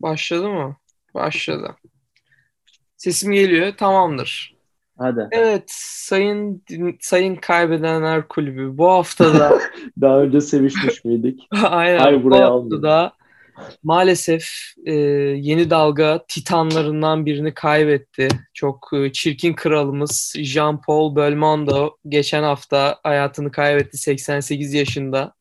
Başladı mı? Başladı. Sesim geliyor. Tamamdır. Hadi. Evet, sayın sayın kaybedenler kulübü bu haftada Daha önce sevişmiş miydik? aynen Hayır, bu buraya haftada maalesef e, yeni dalga titanlarından birini kaybetti. Çok e, çirkin kralımız Jean-Paul Belmondo geçen hafta hayatını kaybetti 88 yaşında.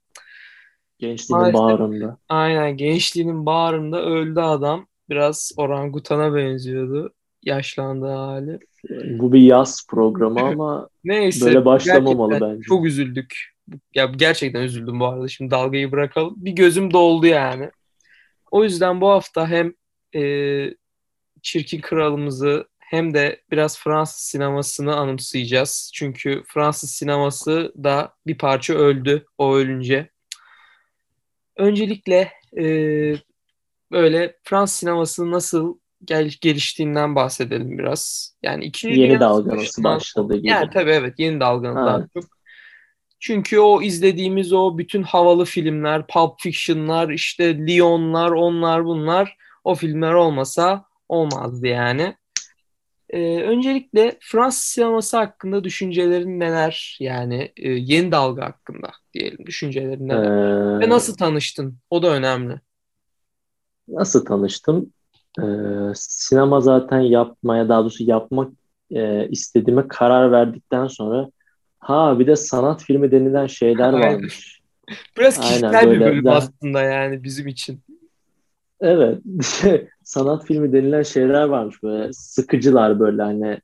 Gençliğin Maalesef. bağrında. Aynen gençliğinin bağrında öldü adam. Biraz orangutana benziyordu yaşlandığı hali. Bu bir yaz programı ama Neyse. Böyle başlamamalı bence. Çok üzüldük. Ya gerçekten üzüldüm bu arada. Şimdi dalgayı bırakalım. Bir gözüm doldu yani. O yüzden bu hafta hem e, Çirkin Kralımızı hem de biraz Fransız sinemasını anımsayacağız. Çünkü Fransız sineması da bir parça öldü o ölünce. Öncelikle e, böyle Fransız sinemasının nasıl gel- geliştiğinden bahsedelim biraz. Yani ikinci yeni Dünya dalga nasıl Savaşı'ndan başladı gibi. yani tabii evet yeni daha çok. Çünkü o izlediğimiz o bütün havalı filmler, Pulp Fiction'lar, işte Lyon'lar, onlar bunlar o filmler olmasa olmazdı yani. Ee, öncelikle Fransız sineması hakkında düşüncelerin neler? Yani e, yeni dalga hakkında diyelim düşüncelerin neler? Ee, Ve nasıl tanıştın? O da önemli. nasıl tanıştım? Ee, sinema zaten yapmaya, daha doğrusu yapmak e, istediğime karar verdikten sonra ha bir de sanat filmi denilen şeyler Aynen. varmış. Biraz Aynen, kişisel bir böyle bölüm daha- aslında yani bizim için. Evet, sanat filmi denilen şeyler varmış böyle sıkıcılar böyle hani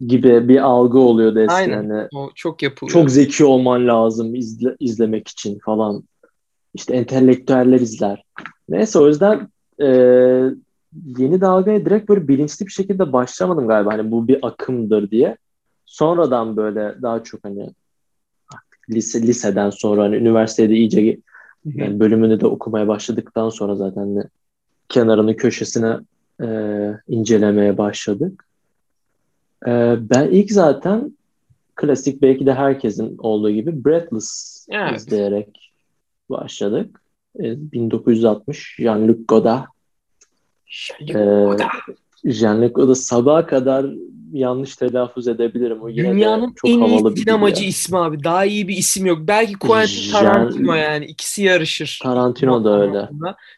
gibi bir algı oluyordu eskiden. Aynen. Hani O çok yapılıyor. çok zeki olman lazım izle- izlemek için falan. İşte entelektüeller izler. Neyse o yüzden e, yeni dalgaya direkt böyle bilinçli bir şekilde başlamadım galiba. Hani bu bir akımdır diye. Sonradan böyle daha çok hani lise, liseden sonra hani üniversitede iyice yani bölümünü de okumaya başladıktan sonra zaten de kenarını köşesine e, incelemeye başladık. E, ben ilk zaten klasik belki de herkesin olduğu gibi Breathless Evet. izleyerek başladık. E, 1960 Jean-Luc Godard. E, Jean-Luc Godard sabaha kadar yanlış telaffuz edebilirim. O yine Dünyanın çok en havalı iyi sinemacı ya. ismi abi. Daha iyi bir isim yok. Belki Quentin Tarantino yani. ikisi yarışır. Tarantino da öyle.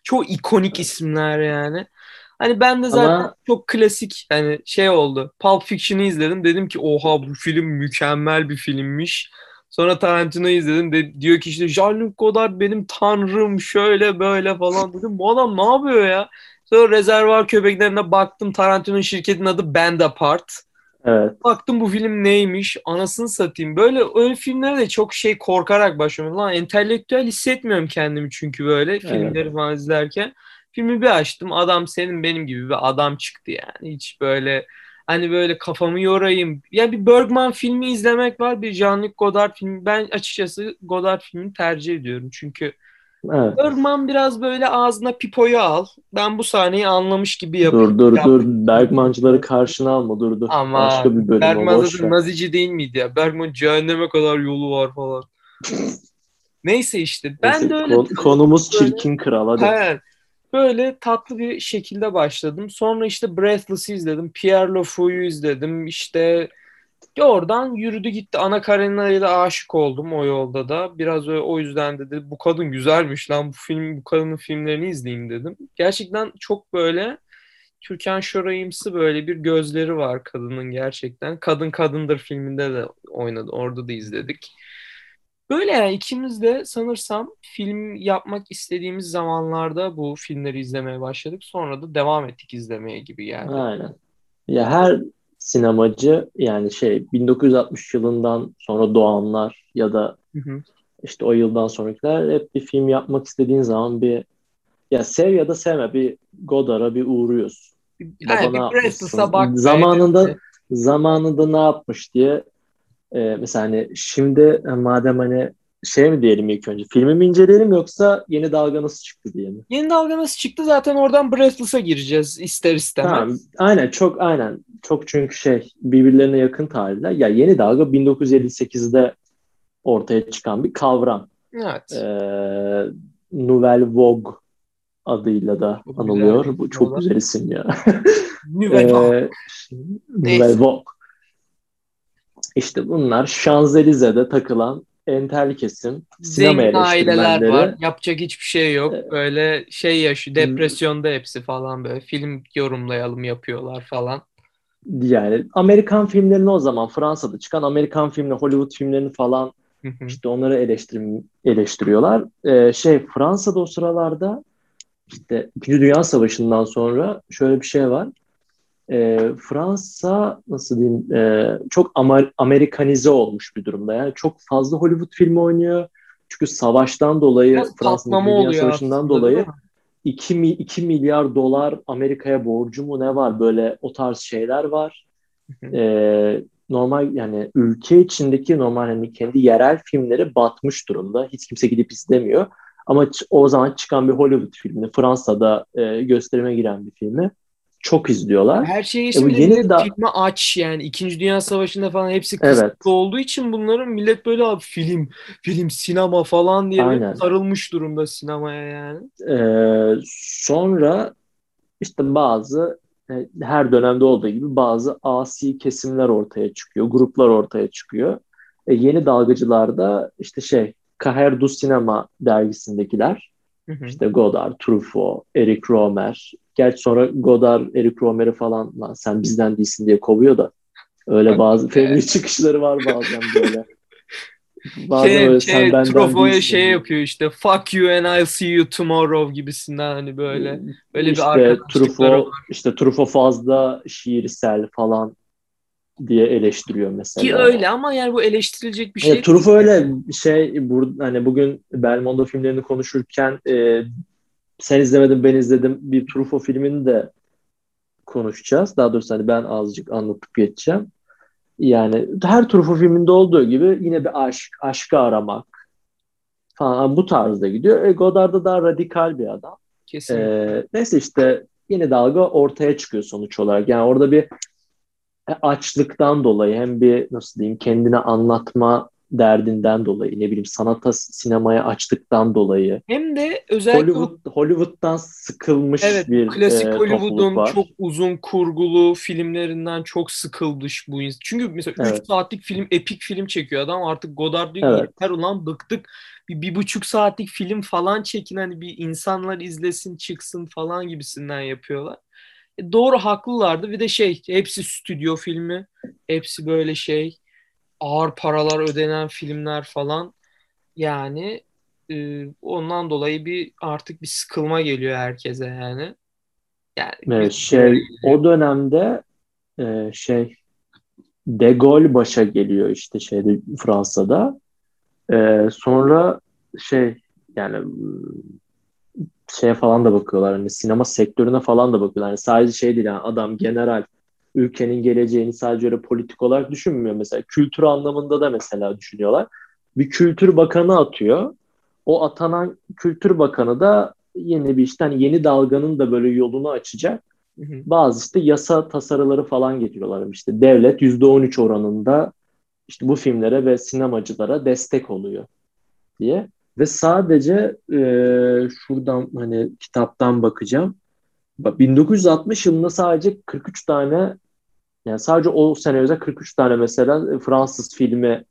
Çok ikonik isimler yani. Hani ben de zaten Ama- çok klasik hani şey oldu. Pulp Fiction'ı izledim. Dedim ki oha bu film mükemmel bir filmmiş. Sonra Tarantino'yu izledim. De, diyor ki işte Jean-Luc Godard benim tanrım şöyle böyle falan dedim. Bu adam ne yapıyor ya? Sonra Rezervuar Köpeklerine baktım. Tarantino'nun şirketinin adı Band Apart. Evet. Baktım bu film neymiş? Anasını satayım. Böyle öyle filmlere de çok şey korkarak başlıyorum. Lan entelektüel hissetmiyorum kendimi çünkü böyle filmleri falan izlerken. Filmi bir açtım. Adam senin benim gibi bir adam çıktı yani. Hiç böyle hani böyle kafamı yorayım. Yani bir Bergman filmi izlemek var. Bir Jean-Luc Godard filmi. Ben açıkçası Godard filmini tercih ediyorum. Çünkü Evet. Bergman biraz böyle ağzına pipoyu al. Ben bu sahneyi anlamış gibi yapayım. Dur dur Yap- dur. Bergmancıları karşına alma dur dur. Ama Başka bir bölüm Bergman zaten nazici değil miydi ya? Bergman cehenneme kadar yolu var falan. Neyse işte ben Neyse, de öyle kon- konumuz böyle- çirkin kral hadi. Hayır. Böyle tatlı bir şekilde başladım. Sonra işte Breathless'ı izledim. Pierre Lefou'yu izledim. İşte oradan yürüdü gitti. Ana Karenina'ya da aşık oldum o yolda da. Biraz öyle, o yüzden dedi bu kadın güzelmiş lan bu film bu kadının filmlerini izleyeyim dedim. Gerçekten çok böyle Türkan Şoray'ımsı böyle bir gözleri var kadının gerçekten. Kadın Kadındır filminde de oynadı. Orada da izledik. Böyle yani ikimiz de sanırsam film yapmak istediğimiz zamanlarda bu filmleri izlemeye başladık. Sonra da devam ettik izlemeye gibi geldi. Aynen. Ya her sinemacı yani şey 1960 yılından sonra doğanlar ya da Hı hı. işte o yıldan sonrakiler hep bir film yapmak istediğin zaman bir ya sev ya da sevme bir Godard'a bir uğruyorsun. Baba Yani ne bir bak. be. Zamanında zamanında ne yapmış diye e, mesela hani şimdi e, madem hani şey mi diyelim ilk önce filmi mi inceleyelim yoksa yeni dalga nasıl çıktı diye mi? Yeni dalga nasıl çıktı zaten oradan Breathless'a gireceğiz ister istemez. Tamam, aynen çok aynen çok çünkü şey birbirlerine yakın tarihler. Ya yeni dalga 1958'de ortaya çıkan bir kavram. Evet. Ee, Nouvelle Vogue adıyla da Çok anılıyor. güzel. Bu çok Valla. güzel isim ya. Nouvelle. Ee, Nouvelle Vague. İşte bunlar Şanzelize'de takılan entel kesim sinema Zengin aileler var. Yapacak hiçbir şey yok. Evet. Böyle şey yaşıyor. Depresyonda hepsi falan böyle. Film yorumlayalım yapıyorlar falan. Yani Amerikan filmlerini o zaman Fransa'da çıkan Amerikan filmleri, Hollywood filmlerini falan işte onları eleştir eleştiriyorlar. Ee, şey Fransa'da o sıralarda işte İkinci Dünya Savaşı'ndan sonra şöyle bir şey var. Ee, Fransa nasıl diyeyim e, çok Amer- Amerikanize olmuş bir durumda. Yani çok fazla Hollywood filmi oynuyor. Çünkü savaştan dolayı Fransa'nın Dünya Savaşı'ndan aslında, dolayı değil mi? 2, mi, 2 milyar dolar Amerika'ya borcu mu ne var böyle o tarz şeyler var. Ee, normal yani ülke içindeki normal hani kendi yerel filmleri batmış durumda. Hiç kimse gidip izlemiyor. Ama o zaman çıkan bir Hollywood filmini Fransa'da e, gösterime giren bir filmi çok izliyorlar. Her şey E bu yeni da- filme aç yani. İkinci Dünya Savaşı'nda falan hepsi Evet. kısıtlı olduğu için bunların millet böyle abi film, film, sinema falan diye Aynen. sarılmış durumda sinemaya yani. Ee, sonra işte bazı e, her dönemde olduğu gibi bazı asi kesimler ortaya çıkıyor, gruplar ortaya çıkıyor. E, yeni dalgıcılarda işte şey Cahiers du Cinema dergisindekiler Hı hı. işte Godard, Truffaut, Eric Romer. Gerçi sonra Godard, Eric Romer'i falan lan sen bizden değilsin diye kovuyor da öyle bazı fevri çıkışları var bazen böyle. Bazen şey, öyle şey, sen benden değilsin şey diye. yapıyor işte fuck you and I'll see you tomorrow gibisinden hani böyle. Öyle bir işte arkadaşlıkları Truffaut, var. işte Truffaut fazla şiirsel falan diye eleştiriyor mesela. Ki öyle ama yani bu eleştirilecek bir şey Evet, Truffaut öyle şey bur hani bugün Belmondo filmlerini konuşurken e, sen izlemedin ben izledim bir Truffaut filmini de konuşacağız. Daha doğrusu hani ben azıcık anlatıp geçeceğim. Yani her Truffaut filminde olduğu gibi yine bir aşk, aşkı aramak falan bu tarzda gidiyor. E, Godard da daha radikal bir adam. Kesin. Ee, neyse işte yeni dalga ortaya çıkıyor sonuç olarak. Yani orada bir açlıktan dolayı hem bir nasıl diyeyim kendini anlatma derdinden dolayı ne bileyim sanata sinemaya açtıktan dolayı Hem de özellikle Hollywood Hollywood'dan sıkılmış Evet, bir klasik e, Hollywood'un var. çok uzun kurgulu filmlerinden çok sıkılmış bu insan. Çünkü mesela 3 Evet. saatlik film, epik film çekiyor adam. Artık Godard diyor Evet. yeter ulan bıktık. Bir, bir buçuk saatlik film falan çekin hani bir insanlar izlesin çıksın falan gibisinden yapıyorlar. E, doğru haklılardı. Bir de şey hepsi stüdyo filmi. Hepsi böyle şey ağır paralar ödenen filmler falan. Yani e, ondan dolayı bir artık bir sıkılma geliyor herkese yani. Yani Evet, şey o dönemde e, şey De Gaulle başa geliyor işte şeyde Fransa'da. E, sonra şey yani şeye falan da bakıyorlar hani sinema sektörüne falan da bakıyorlar. Yani sadece şey değil yani adam general ülkenin geleceğini sadece öyle politik olarak düşünmüyor mesela. Kültür anlamında da mesela düşünüyorlar. Bir kültür bakanı atıyor. O atanan kültür bakanı da yeni bir işten yeni dalganın da böyle yolunu açacak Hı hı. bazı işte yasa tasarıları falan getiriyorlar. İşte devlet %13 oranında işte bu filmlere ve sinemacılara destek oluyor diye. Ve sadece e, şuradan hani kitaptan bakacağım. Bak 1960 yılında sadece 43 tane yani sadece o sene özel 43 tane mesela Fransız filmi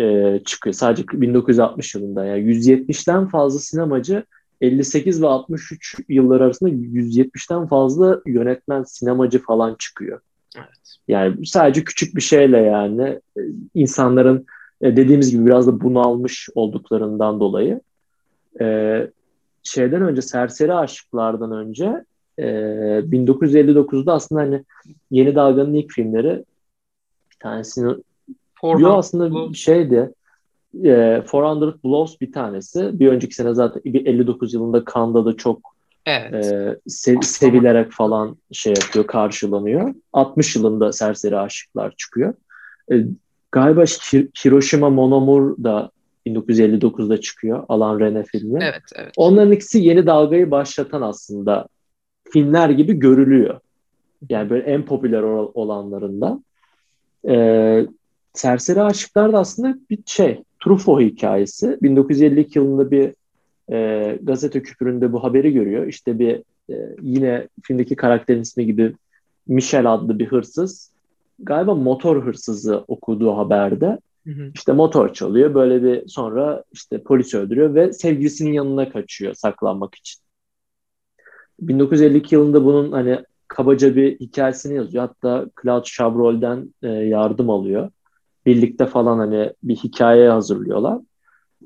e, çıkıyor. Sadece 1960 yılında yani 170'ten fazla sinemacı 58 ve 63 yıllar arasında 170'ten fazla yönetmen, sinemacı falan çıkıyor. Evet. Yani sadece küçük bir şeyle yani e, insanların e, dediğimiz gibi biraz da bunalmış olduklarından dolayı e, şeyden önce Serseri Aşıklardan önce e, 1959'da aslında hani Yeni Dalga'nın ilk filmleri bir tanesini Forhan Yo aslında Blows. şeydi e, 400 Blows bir tanesi. Bir önceki sene zaten bir 59 yılında Cannes'da da çok Evet. e, se- sevilerek falan şey yapıyor, karşılanıyor. 60 yılında Serseri Aşıklar çıkıyor. E, galiba Hir- Hiroshima Monomur da 1959'da çıkıyor. Alan Rene filmi. Evet, evet. Onların ikisi yeni dalgayı başlatan aslında filmler gibi görülüyor. Yani böyle en popüler ol- olanlarından. Ee, Serseri Aşıklar da aslında bir şey, Truffaut hikayesi. 1952 yılında bir e, gazete küpüründe bu haberi görüyor. İşte bir e, yine filmdeki karakterin ismi gibi Michel adlı bir hırsız galiba motor hırsızı okuduğu haberde hı hı. işte motor çalıyor böyle bir sonra işte polis öldürüyor ve sevgilisinin yanına kaçıyor saklanmak için. 1952 yılında bunun hani kabaca bir hikayesini yazıyor. Hatta Claude Chabrol'den e, yardım alıyor. Birlikte falan hani bir hikaye hazırlıyorlar.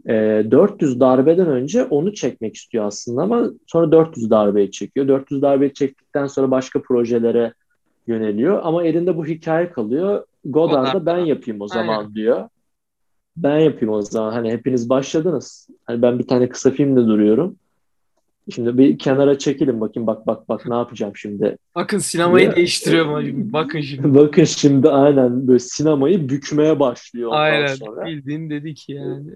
E, 400 darbeden önce onu çekmek istiyor aslında ama sonra 400 darbeyi çekiyor. 400 darbeyi çektikten sonra başka projelere yöneliyor ama elinde bu hikaye kalıyor. Godard da ben yapayım o zaman Aynen. diyor. Ben yapayım o zaman. Hani hepiniz başladınız. Hani ben bir tane kısa filmde duruyorum. Şimdi bir kenara çekilin bakayım bak bak bak ne yapacağım şimdi. Bakın sinemayı ya. değiştiriyorum. Bakın şimdi. Bakın şimdi aynen böyle sinemayı bükmeye başlıyor aynen, sonra. bildiğin dedik yani.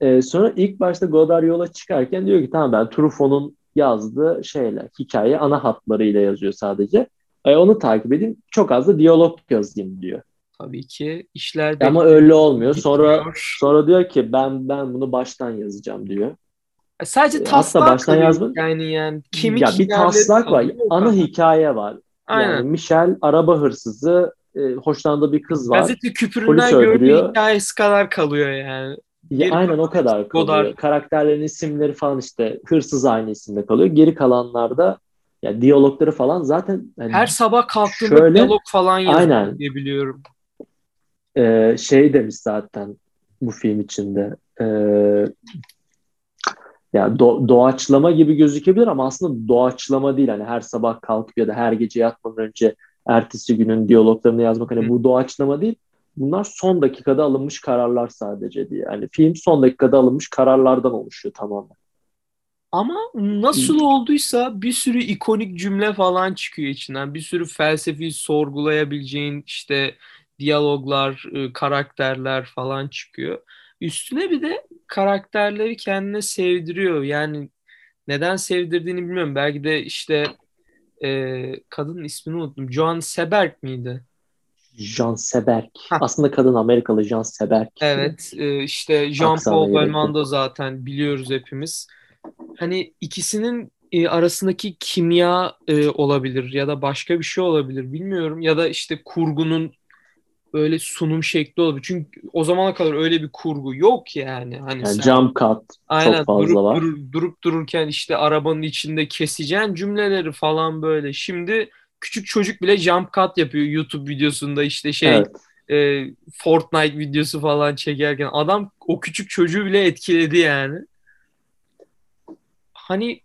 Ee, sonra ilk başta Godard yola çıkarken diyor ki tamam ben Truffaut'un yazdığı şeyle hikaye ana hatlarıyla yazıyor sadece. E, onu takip edeyim. Çok az da diyalog yazayım diyor. Tabii ki işler ama öyle olmuyor. Sonra sonra diyor ki ben ben bunu baştan yazacağım diyor. E, sadece taslak Hatta baştan yazma. Yani yani kemik ya bir taslak var. Ana hikaye var. Aynen. Yani Michel araba hırsızı, e, hoşlandığı bir kız var. Gazete küpüründen gördüğü hikayesi kadar kalıyor yani. Ya, aynen o kadar kalıyor. Godard. Karakterlerin isimleri falan işte hırsız aynı isimde kalıyor. Geri kalanlarda ya diyalogları falan zaten hani her sabah kalktığında şöyle, diyalog falan yazıyor diye biliyorum. E, şey demiş zaten bu film içinde. E, ya do, doğaçlama gibi gözükebilir ama aslında doğaçlama değil. Hani her sabah kalkıp ya da her gece yatmadan önce ertesi günün diyaloglarını yazmak hani bu doğaçlama değil. Bunlar son dakikada alınmış kararlar sadece diye. Yani film son dakikada alınmış kararlardan oluşuyor tamamen. Ama nasıl olduysa bir sürü ikonik cümle falan çıkıyor içinden. Bir sürü felsefi sorgulayabileceğin işte diyaloglar, ıı, karakterler falan çıkıyor. Üstüne bir de karakterleri kendine sevdiriyor. Yani neden sevdirdiğini bilmiyorum. Belki de işte e, kadının ismini unuttum. Joan Seberg miydi? Jean Seberg. Heh. Aslında kadın Amerikalı Jean Seberg. Evet. E, işte Jean-Paul Belmondo zaten biliyoruz hepimiz. Hani ikisinin e, arasındaki kimya e, olabilir ya da başka bir şey olabilir bilmiyorum. Ya da işte kurgunun öyle sunum şekli olabilir. Çünkü o zamana kadar öyle bir kurgu yok yani. Hani yani sen, jump cut aynen, çok fazla durup, var. Durur, durup dururken işte arabanın içinde keseceğin cümleleri falan böyle. Şimdi küçük çocuk bile jump cut yapıyor YouTube videosunda işte şey evet. e, Fortnite videosu falan çekerken. Adam o küçük çocuğu bile etkiledi yani. Hani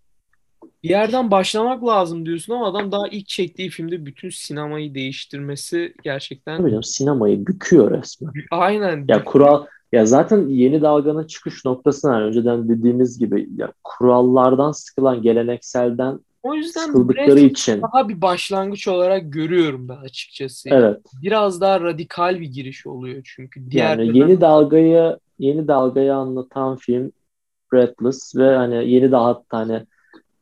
bir yerden başlamak lazım diyorsun ama adam daha ilk çektiği filmde bütün sinemayı değiştirmesi gerçekten... Tabii canım sinemayı büküyor resmen. Aynen. Ya kural ya zaten yeni dalganın çıkış noktası yani önceden dediğimiz gibi ya kurallardan sıkılan gelenekselden o yüzden sıkıldıkları için daha bir başlangıç olarak görüyorum ben açıkçası. Evet. Biraz daha radikal bir giriş oluyor çünkü. Diğer yani yeni dalgayı yeni dalgayı anlatan film Breathless ve hani yeni daha hani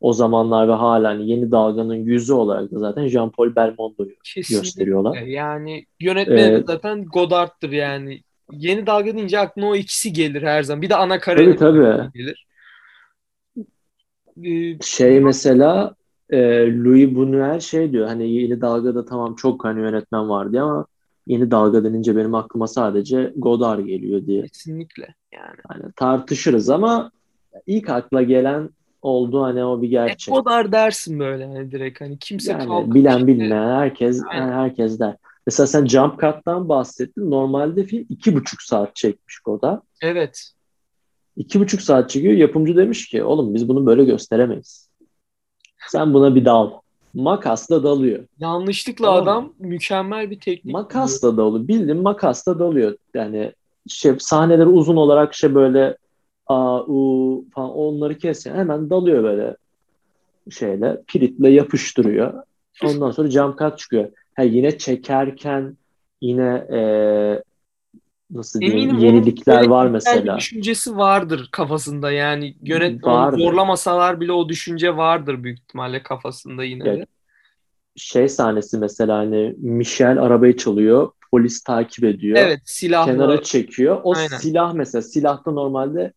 o zamanlar ve hala hani yeni dalganın yüzü olarak da zaten Jean-Paul Belmondo'yu gösteriyorlar. Yani yönetmeni ee, zaten Godard'dır yani. Yeni dalga deyince aklına o ikisi gelir her zaman. Bir de ana kare tabii, tabii. gelir. Ee, şey mesela e, Louis Buñuel şey diyor hani yeni dalgada tamam çok hani yönetmen vardı ama yeni dalga denince benim aklıma sadece Godard geliyor diye. Kesinlikle yani. Hani tartışırız ama ilk akla gelen oldu hani o bir gerçek. E, Godard dersin böyle hani direkt hani kimse yani kalkıp bilen işte, bilmeyen herkes yani. herkes der. Mesela sen Jump Cut'tan bahsettin. Normalde film iki buçuk saat çekmiş Godard. Evet. İki buçuk saat çekiyor. Yapımcı demiş ki oğlum biz bunu böyle gösteremeyiz. Sen buna bir dal. Makasla dalıyor. Yanlışlıkla tamam. adam mükemmel bir teknik. Makasla dalıyor. Bildim makasla dalıyor. Yani şey, sahneleri uzun olarak şey böyle a, u falan onları kes. hemen dalıyor böyle şeyle. Piritle yapıştırıyor. Ondan sonra cam kat çıkıyor. Ha, yine çekerken yine e, nasıl diyeyim Eminim yenilikler var mesela. Düşüncesi vardır kafasında yani yönetmen zorlamasalar bile o düşünce vardır büyük ihtimalle kafasında yine de. Şey sahnesi mesela hani Michel arabayı çalıyor polis takip ediyor. Evet silahla. Kenara çekiyor. O Aynen. silah mesela silahta normalde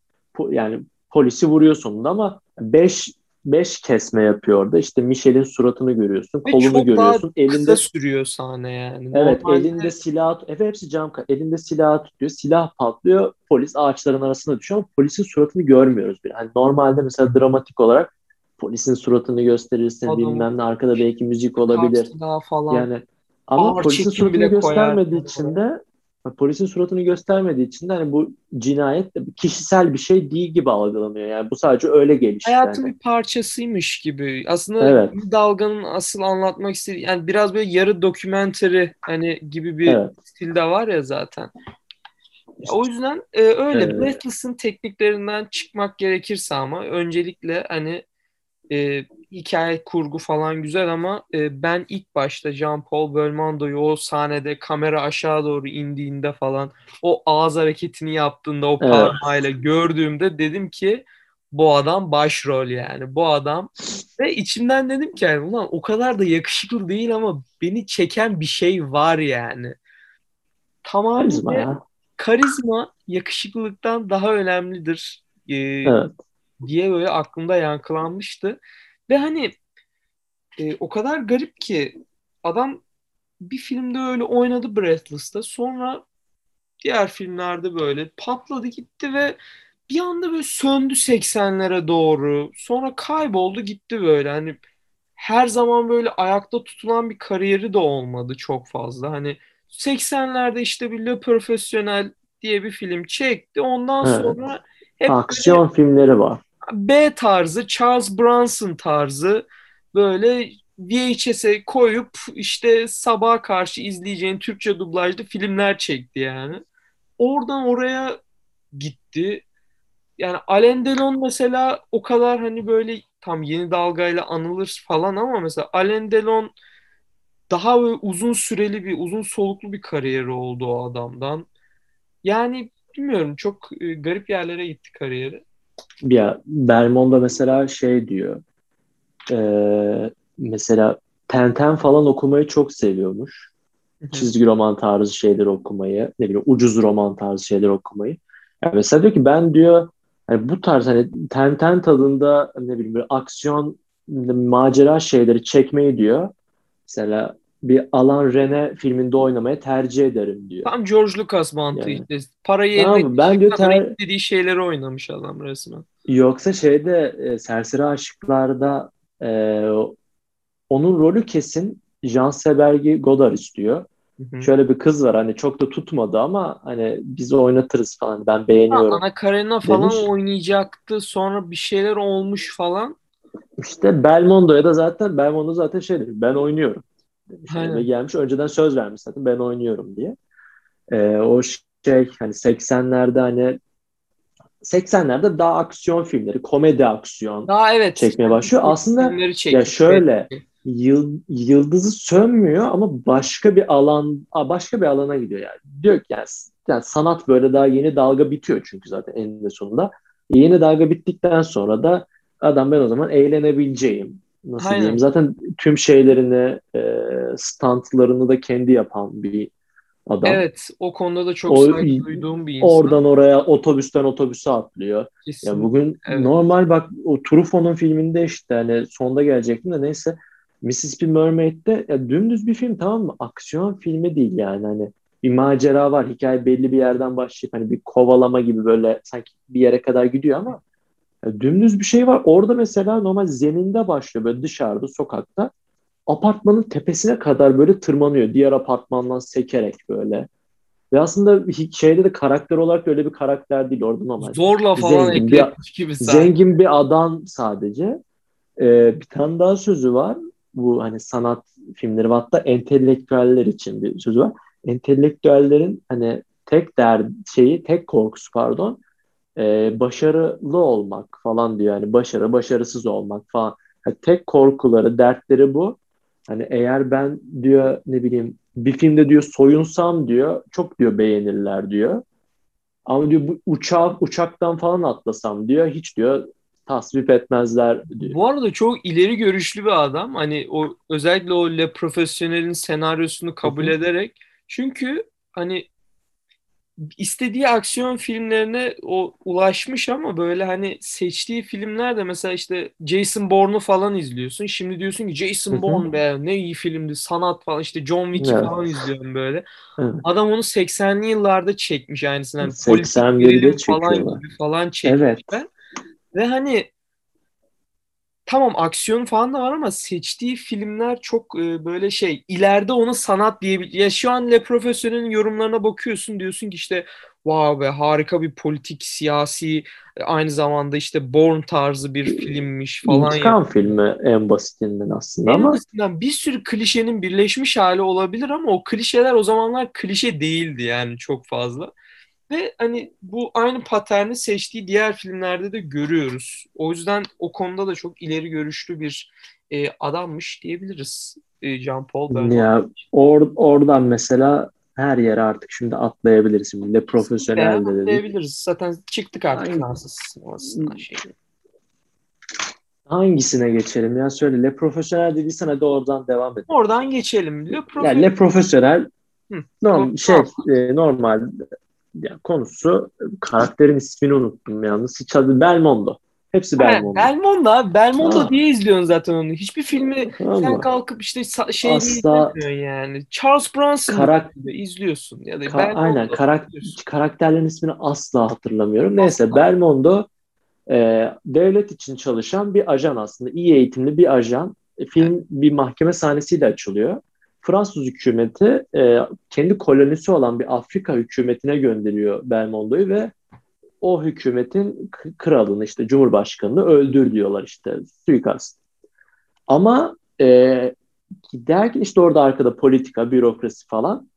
yani polisi vuruyor sonunda ama 5 5 kesme yapıyor orada. İşte Michel'in suratını görüyorsun, Ve kolunu görüyorsun. Elinde sürüyor sahne yani. Evet Normalde elinde silah evet hepsi cam elinde silah tutuyor silah patlıyor polis ağaçların arasına düşüyor ama polisin suratını görmüyoruz bile. Hani normalde mesela dramatik olarak polisin suratını gösterirsin Adam- bilmem ne arkada belki müzik olabilir. falan. Yani ama Ağır polisin suratını bile göstermediği için de polisin suratını göstermediği için de hani bu cinayet kişisel bir şey değil gibi algılanıyor. Yani bu sadece öyle gelişti. hayatın yani. bir parçasıymış gibi. Aslında Evet. bir dalganın asıl anlatmak istediği yani biraz böyle yarı dokumentary hani gibi bir Evet. stilde var ya zaten. O yüzden e, öyle Ee, Breathless'ın tekniklerinden çıkmak gerekirse ama öncelikle hani e, hikaye kurgu falan güzel ama e, ben ilk başta Jean-Paul Belmondo'yu o sahnede kamera aşağı doğru indiğinde falan o ağız hareketini yaptığında o Evet. parmağıyla gördüğümde dedim ki bu adam başrol yani bu adam ve içimden dedim ki yani ulan o kadar da yakışıklı değil ama beni çeken bir şey var yani. Tamamıyla karizma ya. karizma yakışıklılıktan daha önemlidir e, Evet. diye böyle aklımda yankılanmıştı. Ve hani e, o kadar garip ki adam bir filmde öyle oynadı Breathless'ta. Sonra diğer filmlerde böyle patladı gitti ve bir anda böyle söndü 80'lere doğru. Sonra kayboldu gitti böyle. Hani her zaman böyle ayakta tutulan bir kariyeri de olmadı çok fazla. Hani 80'lerde işte bir Le Professionnel diye bir film çekti. Ondan Evet. sonra hep böyle Aksiyon filmleri var. B tarzı, Charles Bronson tarzı böyle VHS'e koyup işte sabaha karşı izleyeceğin Türkçe dublajlı filmler çekti yani. Oradan oraya gitti. Yani Alain Delon mesela o kadar hani böyle tam yeni dalgayla anılır falan ama mesela Alain Delon daha uzun süreli bir, uzun soluklu bir kariyeri oldu o adamdan. Yani bilmiyorum çok e, garip yerlere gitti kariyeri. Ya Belmondo mesela şey diyor. eee, mesela Tenten falan okumayı çok seviyormuş. Çizgi roman tarzı şeyler okumayı, ne bileyim ucuz roman tarzı şeyler okumayı. Yani mesela diyor ki ben diyor hani bu tarz hani Tenten tadında ne bileyim böyle aksiyon macera şeyleri çekmeyi diyor. Mesela bir Alan Rene filminde oynamayı tercih ederim diyor. Tam George Lucas mantığı Yani. işte. Parayı Tamam eline? Ben diyor ter- istediği şeyleri oynamış adam resmen. Yoksa şeyde e, Serseri Aşıklar'da e, onun rolü kesin Jean Sebergi Godard istiyor. Hı hı. Şöyle bir kız var hani çok da tutmadı ama hani biz oynatırız falan ben Ha, beğeniyorum. Ana Karenina falan demiş. oynayacaktı. Sonra bir şeyler olmuş falan. İşte Belmondo'ya da zaten Belmondo zaten şey demiş ben oynuyorum Yani Aynen. ve gelmiş önceden söz vermiş zaten ben oynuyorum diye. E, o şey hani 80'lerde hani 80'lerde daha aksiyon filmleri, komedi aksiyon Daha evet. çekmeye başlıyor. Aslında ya şöyle yıl, yıldızı sönmüyor ama başka bir alan başka bir alana gidiyor yani. Diyor ki yani, yani sanat böyle daha yeni dalga bitiyor çünkü zaten eninde sonunda. Yeni dalga bittikten sonra da adam ben o zaman eğlenebileceğim. Nasıl Aynen. diyeyim? Zaten tüm şeylerini, e, stuntlarını da kendi yapan bir adam. Evet, o konuda da çok O- saygı duyduğum bir insan. Oradan oraya otobüsten otobüse atlıyor. Ya Kesinlikle. bugün Evet. normal bak o Truffaut'un filminde işte hani sonda gelecektim de neyse Mississippi Mermaid'de ya dümdüz bir film tamam mı? Aksiyon filmi değil yani hani bir macera var. Hikaye belli bir yerden başlayıp hani bir kovalama gibi böyle sanki bir yere kadar gidiyor ama ya dümdüz bir şey var. Orada mesela normal zeminde başlıyor böyle dışarıda sokakta. Apartmanın tepesine kadar böyle tırmanıyor. Diğer apartmandan sekerek böyle. Ve aslında şeyde de karakter olarak öyle bir karakter değil orada normal. Zorla falan Zengin bir- gibi sanki. Zengin bir adam sadece. Ee, bir tane daha sözü var. Bu hani sanat filmleri hatta entelektüeller için bir sözü var. Entelektüellerin hani tek der şeyi, tek korkusu pardon, e, başarılı olmak falan diyor. Yani başarı, başarısız olmak falan. Hani tek korkuları, dertleri bu. Hani eğer ben diyor ne bileyim bir filmde diyor soyunsam diyor çok diyor beğenirler diyor. Ama diyor bu uçağı uçaktan falan atlasam diyor hiç diyor tasvip etmezler diyor. Bu arada çok ileri görüşlü bir adam. Hani o özellikle o Le Professionnel'in senaryosunu kabul Hı hı. ederek. Çünkü hani istediği aksiyon filmlerine o ulaşmış ama böyle hani seçtiği filmler de mesela işte Jason Bourne'u falan izliyorsun. Şimdi diyorsun ki Jason Bourne be ne iyi filmdi sanat falan işte John Wick'i Evet. falan izliyorum böyle. Evet. Adam onu 80'li yıllarda çekmiş aynısını. Yani 81'de politik gerilim falan çekiyorlar. gibi falan çekmişler. Evet. Ve hani tamam aksiyon falan da var ama seçtiği filmler çok e, böyle şey ileride onu sanat diyebilir. Ya şu an Le Professionel'in yorumlarına bakıyorsun diyorsun ki işte wow be harika bir politik siyasi e, aynı zamanda işte Bourne tarzı bir filmmiş falan İntikam filmi en basitinden aslında en ama basitinden bir sürü klişenin birleşmiş hali olabilir ama o klişeler o zamanlar klişe değildi yani çok fazla. Ve hani bu aynı paterni seçtiği diğer filmlerde de görüyoruz. O yüzden o konuda da çok ileri görüşlü bir e, adammış diyebiliriz e, Jean Paul Belmondo. ya or, oradan mesela her yere artık şimdi atlayabiliriz. Şimdi de profesyonel de dedik. diyebiliriz. Zaten çıktık artık Aynen. Fransız sinemasından şey. Hangisine geçelim ya? Söyle. Le Profesyonel dediysen hadi oradan devam edelim. Oradan geçelim. Le Yani Professionel. Le Profesyonel Hı. norm, Normal. şey e, normal ya konusu karakterin ismini unuttum yalnız. Hiç adı Belmondo. Hepsi Belmondo. Belmondo abi. Belmondo Ha. diye izliyorsun zaten onu. Hiçbir filmi Tamam sen kalkıp işte şey Asla- yani. Charles Bronson Karak- izliyorsun. Ya da Ka- Belmondo aynen karak karakterlerin ismini asla hatırlamıyorum. Neyse Belmondo e, devlet için çalışan bir ajan aslında. İyi eğitimli bir ajan. E, film bir mahkeme sahnesiyle açılıyor. Fransız hükümeti e, kendi kolonisi olan bir Afrika hükümetine gönderiyor Belmondo'yu ve o hükümetin kralını işte cumhurbaşkanını öldür diyorlar işte suikast. Ama e, giderken işte orada arkada politika, bürokrasi falan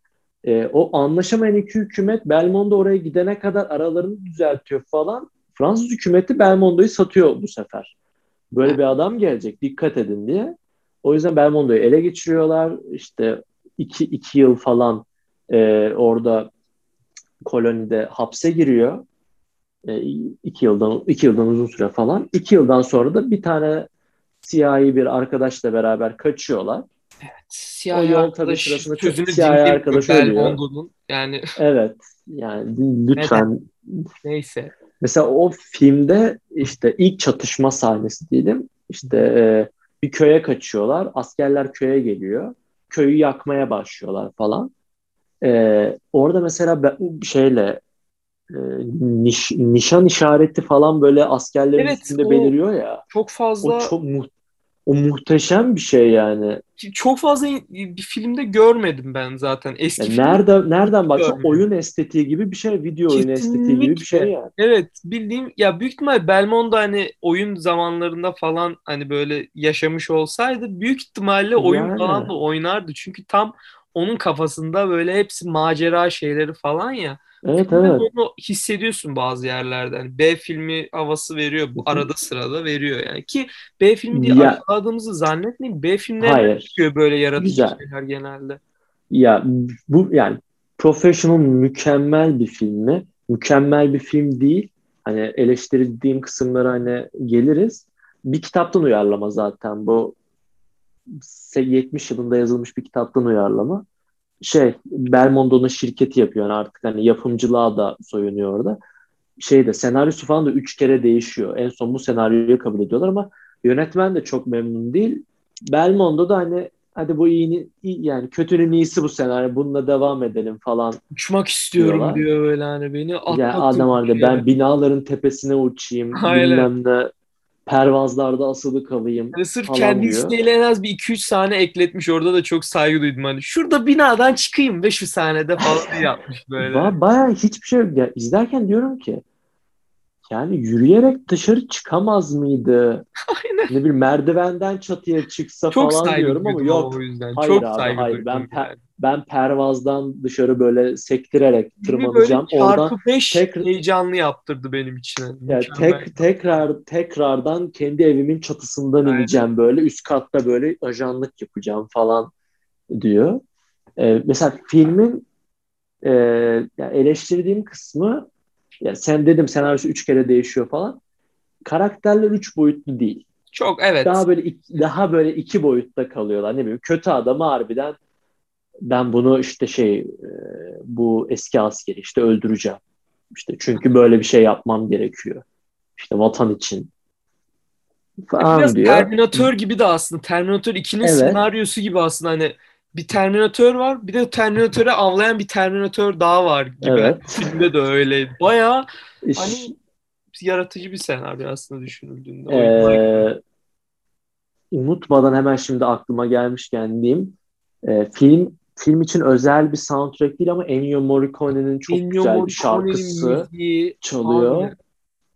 e, o anlaşamayan iki hükümet Belmondo oraya gidene kadar aralarını düzeltiyor falan. Fransız hükümeti Belmondo'yu satıyor bu sefer. Böyle bir adam gelecek dikkat edin diye. O yüzden Belmondo'yu ele geçiriyorlar. İşte iki, iki yıl falan e, orada kolonide hapse giriyor. E, iki yıldan iki yıldan uzun süre falan. İki yıldan sonra da bir tane siyahi bir arkadaşla beraber kaçıyorlar. Siyah O yol tabii arkadaş sırasında sözünü siyah dinleyip arkadaş. Belmondo'nun. Yani Evet. Yani lütfen neyse. Mesela o filmde işte ilk çatışma sahnesi diyelim. İşte e, bir köye kaçıyorlar. Askerler köye geliyor. Köyü yakmaya başlıyorlar falan. E, orada mesela ben, şeyle e, niş- nişan işareti falan böyle askerlerin Evet, üstünde beliriyor ya. Çok fazla O çok mu- o muhteşem bir şey yani. çok fazla bir filmde görmedim ben zaten. Eski Yani film- nerede nereden baksan Görmedim. oyun estetiği gibi bir şey, video oyunu estetiği gibi bir şey Kesinlikle. yani. Evet bildiğim ya büyük ihtimal Belmondo hani oyun zamanlarında falan hani böyle yaşamış olsaydı büyük ihtimalle oyun Yani. falan da oynardı. Çünkü tam onun kafasında böyle hepsi macera şeyleri falan ya. Evet Filmde evet. Onu hissediyorsun bazı yerlerde. Hani B filmi havası veriyor. Bu arada sırada veriyor yani. Ki B filmi diye Ya- aşağıladığımızı zannetmeyin. B Hayır. çıkıyor böyle yaratıcı Güzel. şeyler genelde. Ya bu yani Professional mükemmel bir film mi? Mükemmel bir film değil. Hani eleştirdiğim kısımlara hani geliriz. Bir kitaptan uyarlama zaten bu 70 yılında yazılmış bir kitaptan uyarlama. Şey Belmondo'nun şirketi yapıyor yani artık hani yapımcılığa da soyunuyor orada. Şeyde senaryosu falan da üç kere değişiyor. En son bu senaryoyu kabul ediyorlar ama yönetmen de çok memnun değil. Belmondo da hani hadi bu iyinin iyi, yani kötünün iyisi bu senaryo bununla devam edelim falan. Uçmak istiyorum Diyorlar. diyor böyle hani beni Ya atlatın. adam halde bir ben binaların tepesine uçayım Aynen. bilmem ne pervazlarda asılı kalayım Yani sırf kendi isteğiyle en az bir 2-3 sahne ekletmiş. Orada da çok saygı duydum. Hani şurada binadan çıkayım ve şu sahnede falan yapmış böyle. Ba bayağı hiçbir şey yok. Ya, izlerken diyorum ki yani yürüyerek dışarı çıkamaz mıydı? Aynen. Ne bir merdivenden çatıya çıksa Çok falan diyorum ama yok. o yüzden. Hayır çok abi, saygı hayır. Ben yani. Ben pervazdan dışarı böyle sektirerek Bir böyle tırmanacağım. Oradan 5 tekrar- heyecanlı yaptırdı benim için. Ya Mükemmel. tek tekrar tekrardan kendi evimin çatısından Aynen. ineceğim böyle üst katta böyle ajanlık yapacağım falan diyor. Ee, mesela filmin e, ya eleştirdiğim kısmı ya sen dedim senaryosu üç kere değişiyor falan. Karakterler üç boyutlu değil. Çok evet. Daha böyle iki, daha böyle iki boyutta kalıyorlar. Ne bileyim kötü adamı harbiden ben bunu işte şey e, bu eski askeri işte öldüreceğim. İşte çünkü böyle bir şey yapmam gerekiyor. İşte vatan için falan Biraz diyor. Terminator gibi de aslında. Terminator 2'nin Evet. senaryosu gibi aslında hani bir Terminator var bir de Terminator'ı avlayan bir Terminator daha var gibi. Evet. Filmde de öyle. Bayağı İş- hani yaratıcı bir senaryo aslında düşünüldüğünde. Ee, unutmadan hemen şimdi aklıma gelmişken diyeyim. Ee, film film için özel bir soundtrack değil ama Ennio Morricone'nin çok Ennio güzel bir şarkısı çalıyor. abi,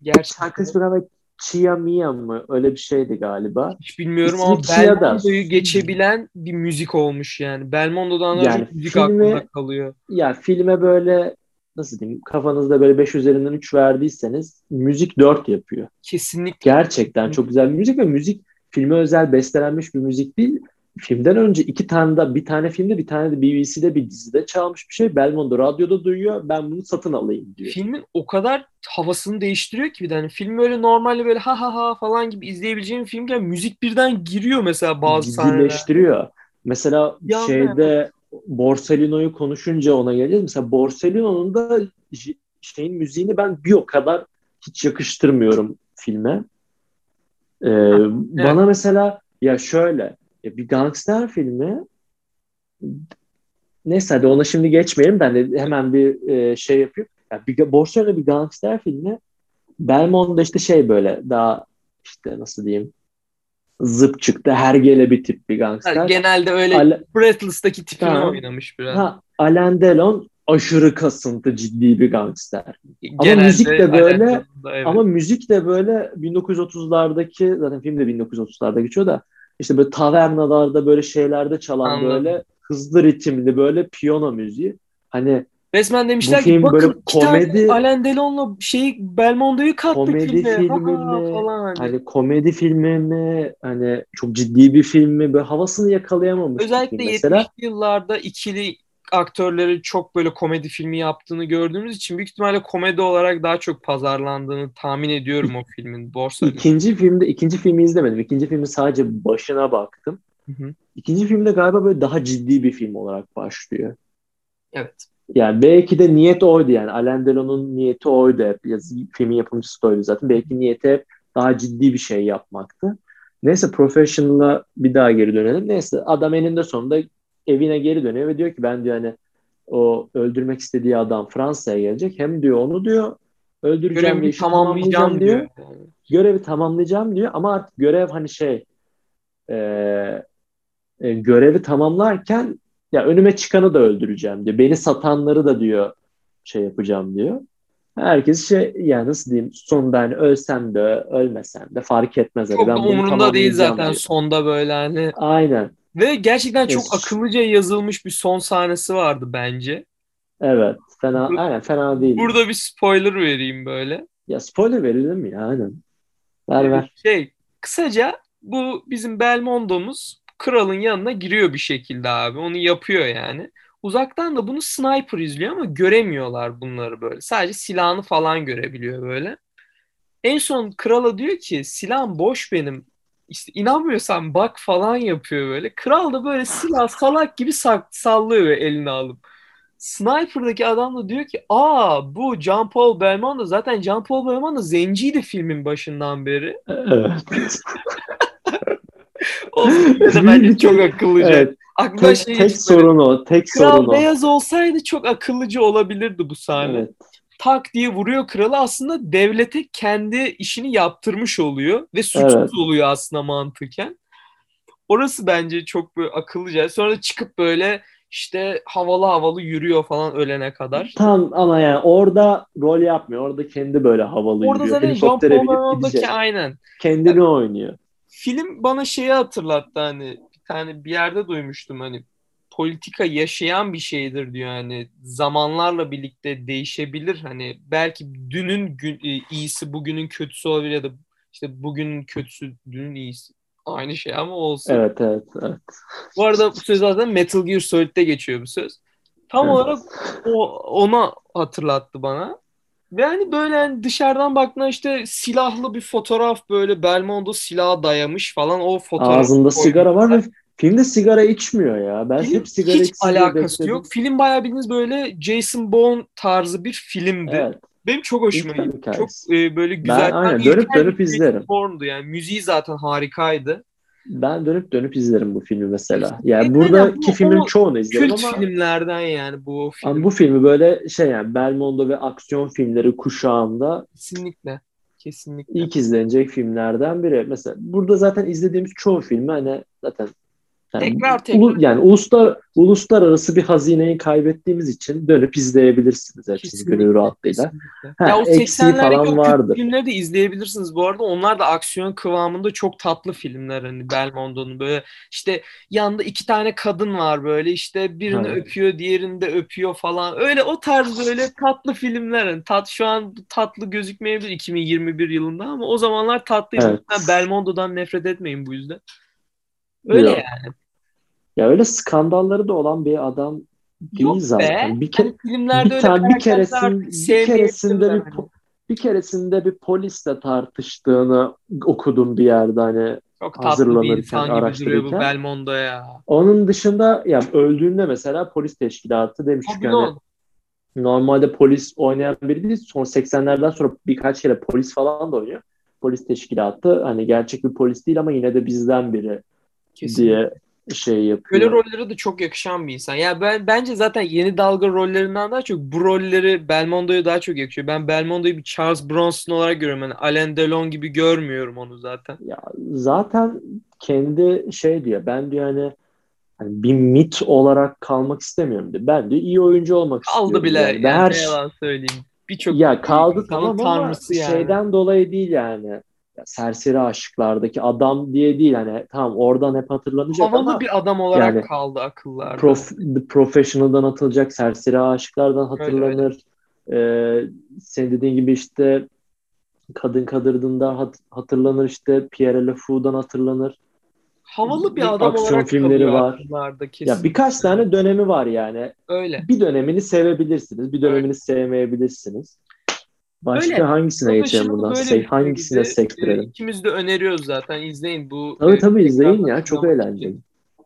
Gerçekten. Şarkı ismi galiba Chia Mia mı? Öyle bir şeydi galiba. Hiç bilmiyorum İsmi ama Kia'da. Belmondo'yu geçebilen bir müzik olmuş yani. Belmondo'dan daha Yani çok müzik filmi- aklında kalıyor. Ya filme böyle nasıl diyeyim kafanızda böyle 5 üzerinden 3 verdiyseniz müzik 4 yapıyor. Kesinlikle. Gerçekten çok güzel bir müzik ve müzik filme özel bestelenmiş bir müzik değil. Filmden önce iki tane de bir tane filmde bir tane de BBC'de bir dizide çalmış bir şey. Belmondo radyoda duyuyor. Ben bunu satın alayım diyor. Filmin o kadar havasını değiştiriyor ki bir de hani film böyle normalde böyle ha ha ha falan gibi izleyebileceğim filmken müzik birden giriyor mesela bazı sahneler. Ciddileştiriyor. Mesela anda şeyde Borsellino'yu konuşunca ona geleceğiz. Mesela Borsellino'nun da şeyin müziğini ben bir o kadar hiç yakıştırmıyorum filme. Ee, Bana mesela ya şöyle ya bir gangster filmi neyse hadi ona şimdi geçmeyelim ben de hemen bir e, şey yapayım. Ya bir Borsellino bir gangster filmi Belmondo işte şey böyle daha işte nasıl diyeyim zıp çıktı hergele bir tip bir gangster. Yani genelde öyle Ale- Breathless'taki tipini Tamam. oynamış biraz. Ha, Alain Delon aşırı kasıntı ciddi bir gangster. Genelde müzik de böyle- evet. Ama müzik de böyle 1930'lardaki zaten film de 1930'larda geçiyor da işte böyle tavernalarda böyle şeylerde çalan Anladım. böyle hızlı ritimli böyle piyano müziği. Hani Resmen demişler Bu ki bakın böyle komedi- Alain Delon'la şey Belmondo'yu kattık Komedi filme. filmi mi? falan hani. hani komedi filmi mi hani çok ciddi bir film mi böyle havasını yakalayamamış Özellikle film mesela. 70'li yıllarda ikili aktörleri çok böyle komedi filmi yaptığını gördüğümüz için büyük ihtimalle komedi olarak daha çok pazarlandığını tahmin ediyorum o filmin. Borsa. İkinci filmde ikinci filmi izlemedim. İkinci filmi sadece başına baktım. Hı hı. İkinci filmde galiba böyle daha ciddi bir film olarak başlıyor. Evet. Yani belki de niyet oydu yani. Alain Delon'un niyeti oydu hep. Filmin yapımcısı da oydu zaten. Belki niyeti hep daha ciddi bir şey yapmaktı. Neyse Professional'a bir daha geri dönelim. Neyse adam eninde sonunda evine geri dönüyor ve diyor ki ben diyor hani o öldürmek istediği adam Fransa'ya gelecek. Hem diyor onu diyor öldüreceğim işi tamamlayacağım diyor. Yani. görevi tamamlayacağım diyor ama artık görev hani şey e, e, görevi tamamlarken ya önüme çıkanı da öldüreceğim diyor. Beni satanları da diyor şey yapacağım diyor. Herkes şey yani nasıl diyeyim sonunda hani ölsem de ölmesem de fark etmez. Hani Çok ben umurunda değil zaten diyor. sonda böyle hani. Aynen. Ve gerçekten çok Es- akıllıca yazılmış bir son sahnesi vardı bence. Evet. Fena, Burada- aynen fena değil. Burada bir spoiler vereyim böyle. Ya spoiler verelim ya? Aynen. Ver ver. Şey, kısaca bu bizim Belmondo'muz kralın yanına giriyor bir şekilde abi. Onu yapıyor yani. Uzaktan da bunu sniper izliyor ama göremiyorlar bunları böyle. Sadece silahını falan görebiliyor böyle. En son krala diyor ki silahım boş benim. İşte inanmıyorsan bak falan yapıyor böyle. Kral da böyle silah salak gibi sallıyor eline alıp. Sniper'daki adam da diyor ki aa bu Jean Paul Belmondo zaten Jean Paul Belmondo zenciydi filmin başından beri. Evet. O filmde de bence çok akıllıca. Evet. Aklıma Tek, şey tek sorun o. Tek sorun Kral o. beyaz olsaydı çok akıllıca olabilirdi bu sahne. Evet. Tak diye vuruyor kralı aslında devlete kendi işini yaptırmış oluyor ve suçsuz Evet. oluyor aslında mantıken. Orası bence çok böyle akıllıca. Sonra da çıkıp böyle işte havalı havalı yürüyor falan ölene kadar. Tam ama yani orada rol yapmıyor. Orada kendi böyle havalı Orada yürüyor. Helikoptere binip gidecek. aynen. Kendini oynuyor. Film bana şeyi hatırlattı hani bir tane bir yerde duymuştum hani politika yaşayan bir şeydir diyor hani zamanlarla birlikte değişebilir hani belki dünün gün, e, iyisi bugünün kötüsü olabilir ya da işte bugünün kötüsü dünün iyisi aynı şey ama olsun. Evet evet. evet. Bu arada bu söz zaten Metal Gear Solid'de geçiyor bu söz. Tam Evet. olarak o ona hatırlattı bana. Ve hani böyle hani dışarıdan baktığında işte silahlı bir fotoğraf böyle Belmondo silaha dayamış falan o fotoğraf. Ağzında sigara var ve Filmde sigara içmiyor ya. Ben Film hep sigara hiç alakası bekledim. yok. Film bayağı bildiğiniz böyle Jason Bourne tarzı bir filmdi. Evet. Benim çok hoşuma gitti. Çok e, böyle güzel. aynen ilkel dönüp dönüp izlerim. Bourne'du yani. Müziği zaten harikaydı. Ben dönüp dönüp izlerim bu filmi mesela. Yani aynen. buradaki Bu- filmin çoğunu izlerim Kült ama, filmlerden yani bu film. ama bu filmi böyle şey yani Belmondo ve aksiyon filmleri kuşağında Kesinlikle. Kesinlikle. ilk izlenecek filmlerden biri. Mesela burada zaten izlediğimiz çoğu filmi hani zaten yani, Tekrar tekrar. ulu- yani uluslar uluslararası bir hazineyi kaybettiğimiz için dönüp izleyebilirsiniz Kesinlikle, gönül rahatlığıyla. Ha, ya o eksiği 80'lerdeki falan o kült vardır. filmleri de izleyebilirsiniz bu arada. Onlar da aksiyon kıvamında çok tatlı filmler hani Belmondo'nun böyle işte yanında iki tane kadın var böyle işte birini Evet. öpüyor diğerini de öpüyor falan. Öyle o tarz böyle tatlı filmler. Hani tat şu an tatlı gözükmeyebilir 2021 yılında ama o zamanlar tatlıydı. Evet. Belmondo'dan nefret etmeyin bu yüzden. Öyle Yok. yani. Ya öyle skandalları da olan bir adam değil Yok be. zaten. Bir, ke- Hani filmlerde bir, öyle tane, bir, keresin, bir keresinde bir po- bir keresinde bir polisle tartıştığını okudum bir yerde hani Çok tatlı bir hazırlanırken, insan gibi duruyor bu. Belmondo ya. Onun dışında ya öldüğünde mesela polis teşkilatı demiş ki hani normalde polis oynayan biri değil. Son 80'lerden sonra birkaç kere polis falan da oynuyor. Polis teşkilatı hani gerçek bir polis değil ama yine de bizden biri Kesin. diye şey yapıyor. Böyle rollere de çok yakışan bir insan. Ya ben bence zaten yeni dalga rollerinden daha çok bu rolleri Belmondo'ya daha çok yakışıyor. Ben Belmondo'yu bir Charles Bronson olarak görüyorum. Yani Alain Delon gibi görmüyorum onu zaten. Ya zaten kendi şey diyor ben diyor hani, hani bir mit olarak kalmak istemiyorum diyor. Ben diyor iyi oyuncu olmak Kaldı istiyorum. bile yani. yani, Ben her ne yalan söyleyeyim. Birçok ya kaldı tamam ama tanrısı yani. şeyden dolayı değil yani. Serseri aşıklardaki adam diye değil hani tamam oradan hep hatırlanacak havalı ama bir adam olarak yani kaldı akıllarda. Prof, The Professional'dan atılacak serseri aşıklardan hatırlanır. Ee, senin dediğin gibi işte Kadın Kadırdın'da hat- hatırlanır işte Pierre Le Fou'dan hatırlanır. havalı bir bir adam aksiyon olarak filmleri var. Ya birkaç tane dönemi var yani. Öyle. Bir dönemini sevebilirsiniz, bir dönemini sevmeyebilirsiniz. Başka Öyle. hangisine geçelim buradan? Se- hangisine filmdi. sektirelim? İkimiz de öneriyoruz zaten. İzleyin bu. Tabii e, tabii izleyin ya. Çok eğlenceli.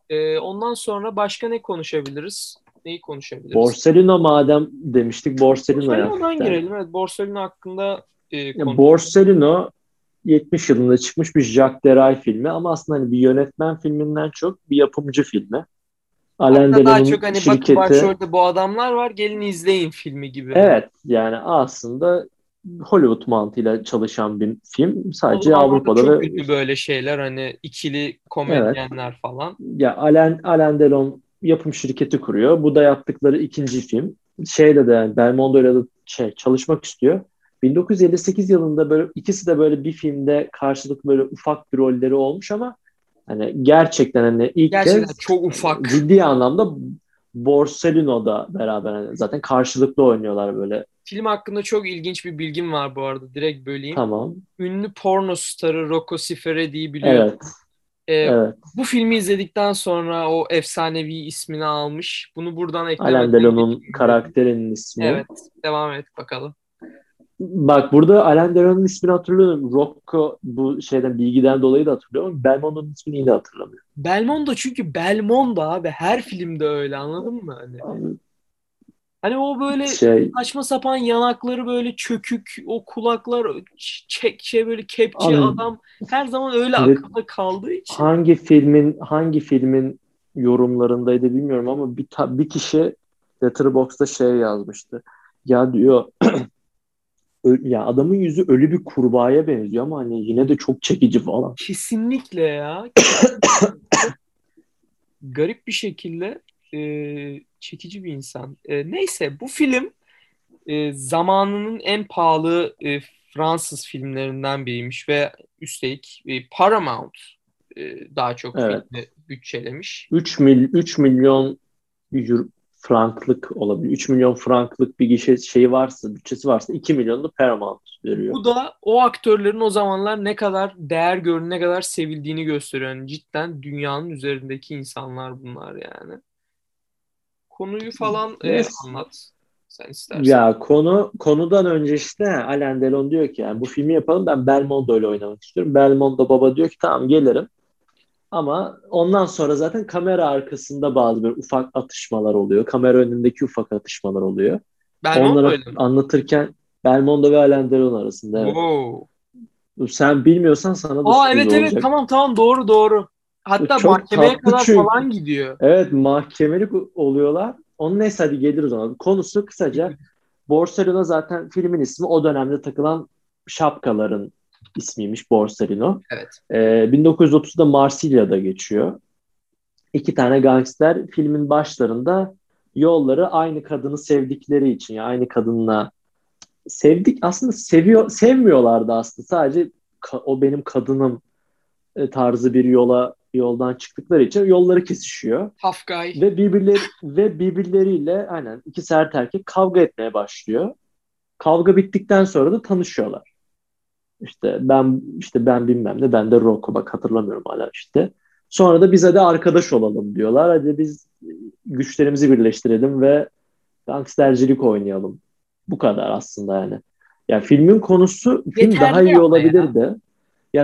Ee, ondan sonra başka ne konuşabiliriz? Neyi konuşabiliriz? Borsellino madem demiştik Borsellino'ya Borsellino'dan hafiften. girelim. Evet, Borsellino hakkında e, konuşalım. Borsellino 70 yılında çıkmış bir Jacques Deray filmi ama aslında hani bir yönetmen filminden çok bir yapımcı filmi. Alain Hatta daha çok hani bakın şirketi. başrolde bu adamlar var gelin izleyin filmi gibi. Evet yani aslında Hollywood mantığıyla çalışan bir film. Sadece O zamanlarda Avrupa'da çok ve ünlü böyle şeyler hani ikili komedyenler falan. ya Alain, Alain Delon yapım şirketi kuruyor. Bu da yaptıkları ikinci film. Şeyle de yani Belmondo'yla da şey, çalışmak istiyor. 1958 yılında böyle ikisi de böyle bir filmde karşılıklı böyle ufak bir rolleri olmuş ama hani gerçekten hani ilk Gerçekten kez çok ufak. ciddi anlamda Borsellino'da beraber hani zaten karşılıklı oynuyorlar böyle. Film hakkında çok ilginç bir bilgim var bu arada. Direkt böleyim. Tamam. Ünlü porno starı Rocco Siffredi'yi biliyorum. Evet. Ee, Evet. Bu filmi izledikten sonra o efsanevi ismini almış. Bunu buradan eklemeden Alain Delon'un karakterinin ismi. Evet. Devam et bakalım. Bak burada Alain Delon'un ismini hatırlıyorum. Rocco bu şeyden bilgiden dolayı da hatırlıyorum. Belmondo'nun ismini yine hatırlamıyorum. Belmondo çünkü Belmondo abi. Her filmde öyle anladın mı? Hani, hani o böyle Şey, saçma sapan yanakları böyle çökük, o kulaklar çek şey böyle kepçe Abi, adam her zaman öyle Evet. akılda kaldığı için. hangi filmin hangi filmin yorumlarındaydı bilmiyorum ama bir ta- bir kişi Letterboxd'da şey yazmıştı. Ya diyor ya adamın yüzü ölü bir kurbağaya benziyor ama hani yine de çok çekici falan. Kesinlikle ya. Garip bir şekilde e, çekici bir insan. E, neyse bu film e, zamanının en pahalı e, Fransız filmlerinden biriymiş ve üstelik e, Paramount e, daha çok Evet. filmi bütçelemiş. 3 mil 3 milyon euro, franklık olabilir. 3 milyon franklık bir gişe şeyi varsa, bütçesi varsa 2 milyonunu Paramount veriyor. Bu da o aktörlerin o zamanlar ne kadar değer gördüğünü, ne kadar sevildiğini gösteriyor. Yani cidden dünyanın üzerindeki insanlar bunlar yani. Konuyu falan e, Yes. anlat. Sen istersen. Ya konu konudan önce işte Alain Delon diyor ki yani bu filmi yapalım ben Belmondo ile oynamak istiyorum. Belmondo baba diyor ki tamam gelirim. Ama ondan sonra zaten kamera arkasında bazı böyle ufak atışmalar oluyor. Kamera önündeki ufak atışmalar oluyor. Belmondo Onları öyle mi? anlatırken Belmondo ve Alain Delon arasında. Evet. Wow. Sen bilmiyorsan sana da Aa evet evet olacak. tamam tamam doğru doğru. Hatta Çok mahkemeye kadar çünkü. falan gidiyor. Evet mahkemelik oluyorlar. Onun neyse hadi geliriz ona. Konusu kısaca Borsalino zaten filmin ismi o dönemde takılan şapkaların ismiymiş Borsalino. Evet. Ee, 1930'da Marsilya'da geçiyor. İki tane gangster filmin başlarında yolları aynı kadını sevdikleri için ya aynı kadınla sevdik aslında seviyor sevmiyorlardı aslında sadece o benim kadınım e, tarzı bir yola yoldan çıktıkları için yolları kesişiyor Tough guy. ve birbirleri ve birbirleriyle aynen iki sert erkek kavga etmeye başlıyor. Kavga bittikten sonra da tanışıyorlar. İşte ben işte ben bilmem ne ben de Rocco bak hatırlamıyorum hala işte. Sonra da bize de arkadaş olalım diyorlar. Hadi biz güçlerimizi birleştirelim ve gangstercilik oynayalım. Bu kadar aslında yani. Ya filmin konusu film Yeterli daha iyi olabilirdi. Ya.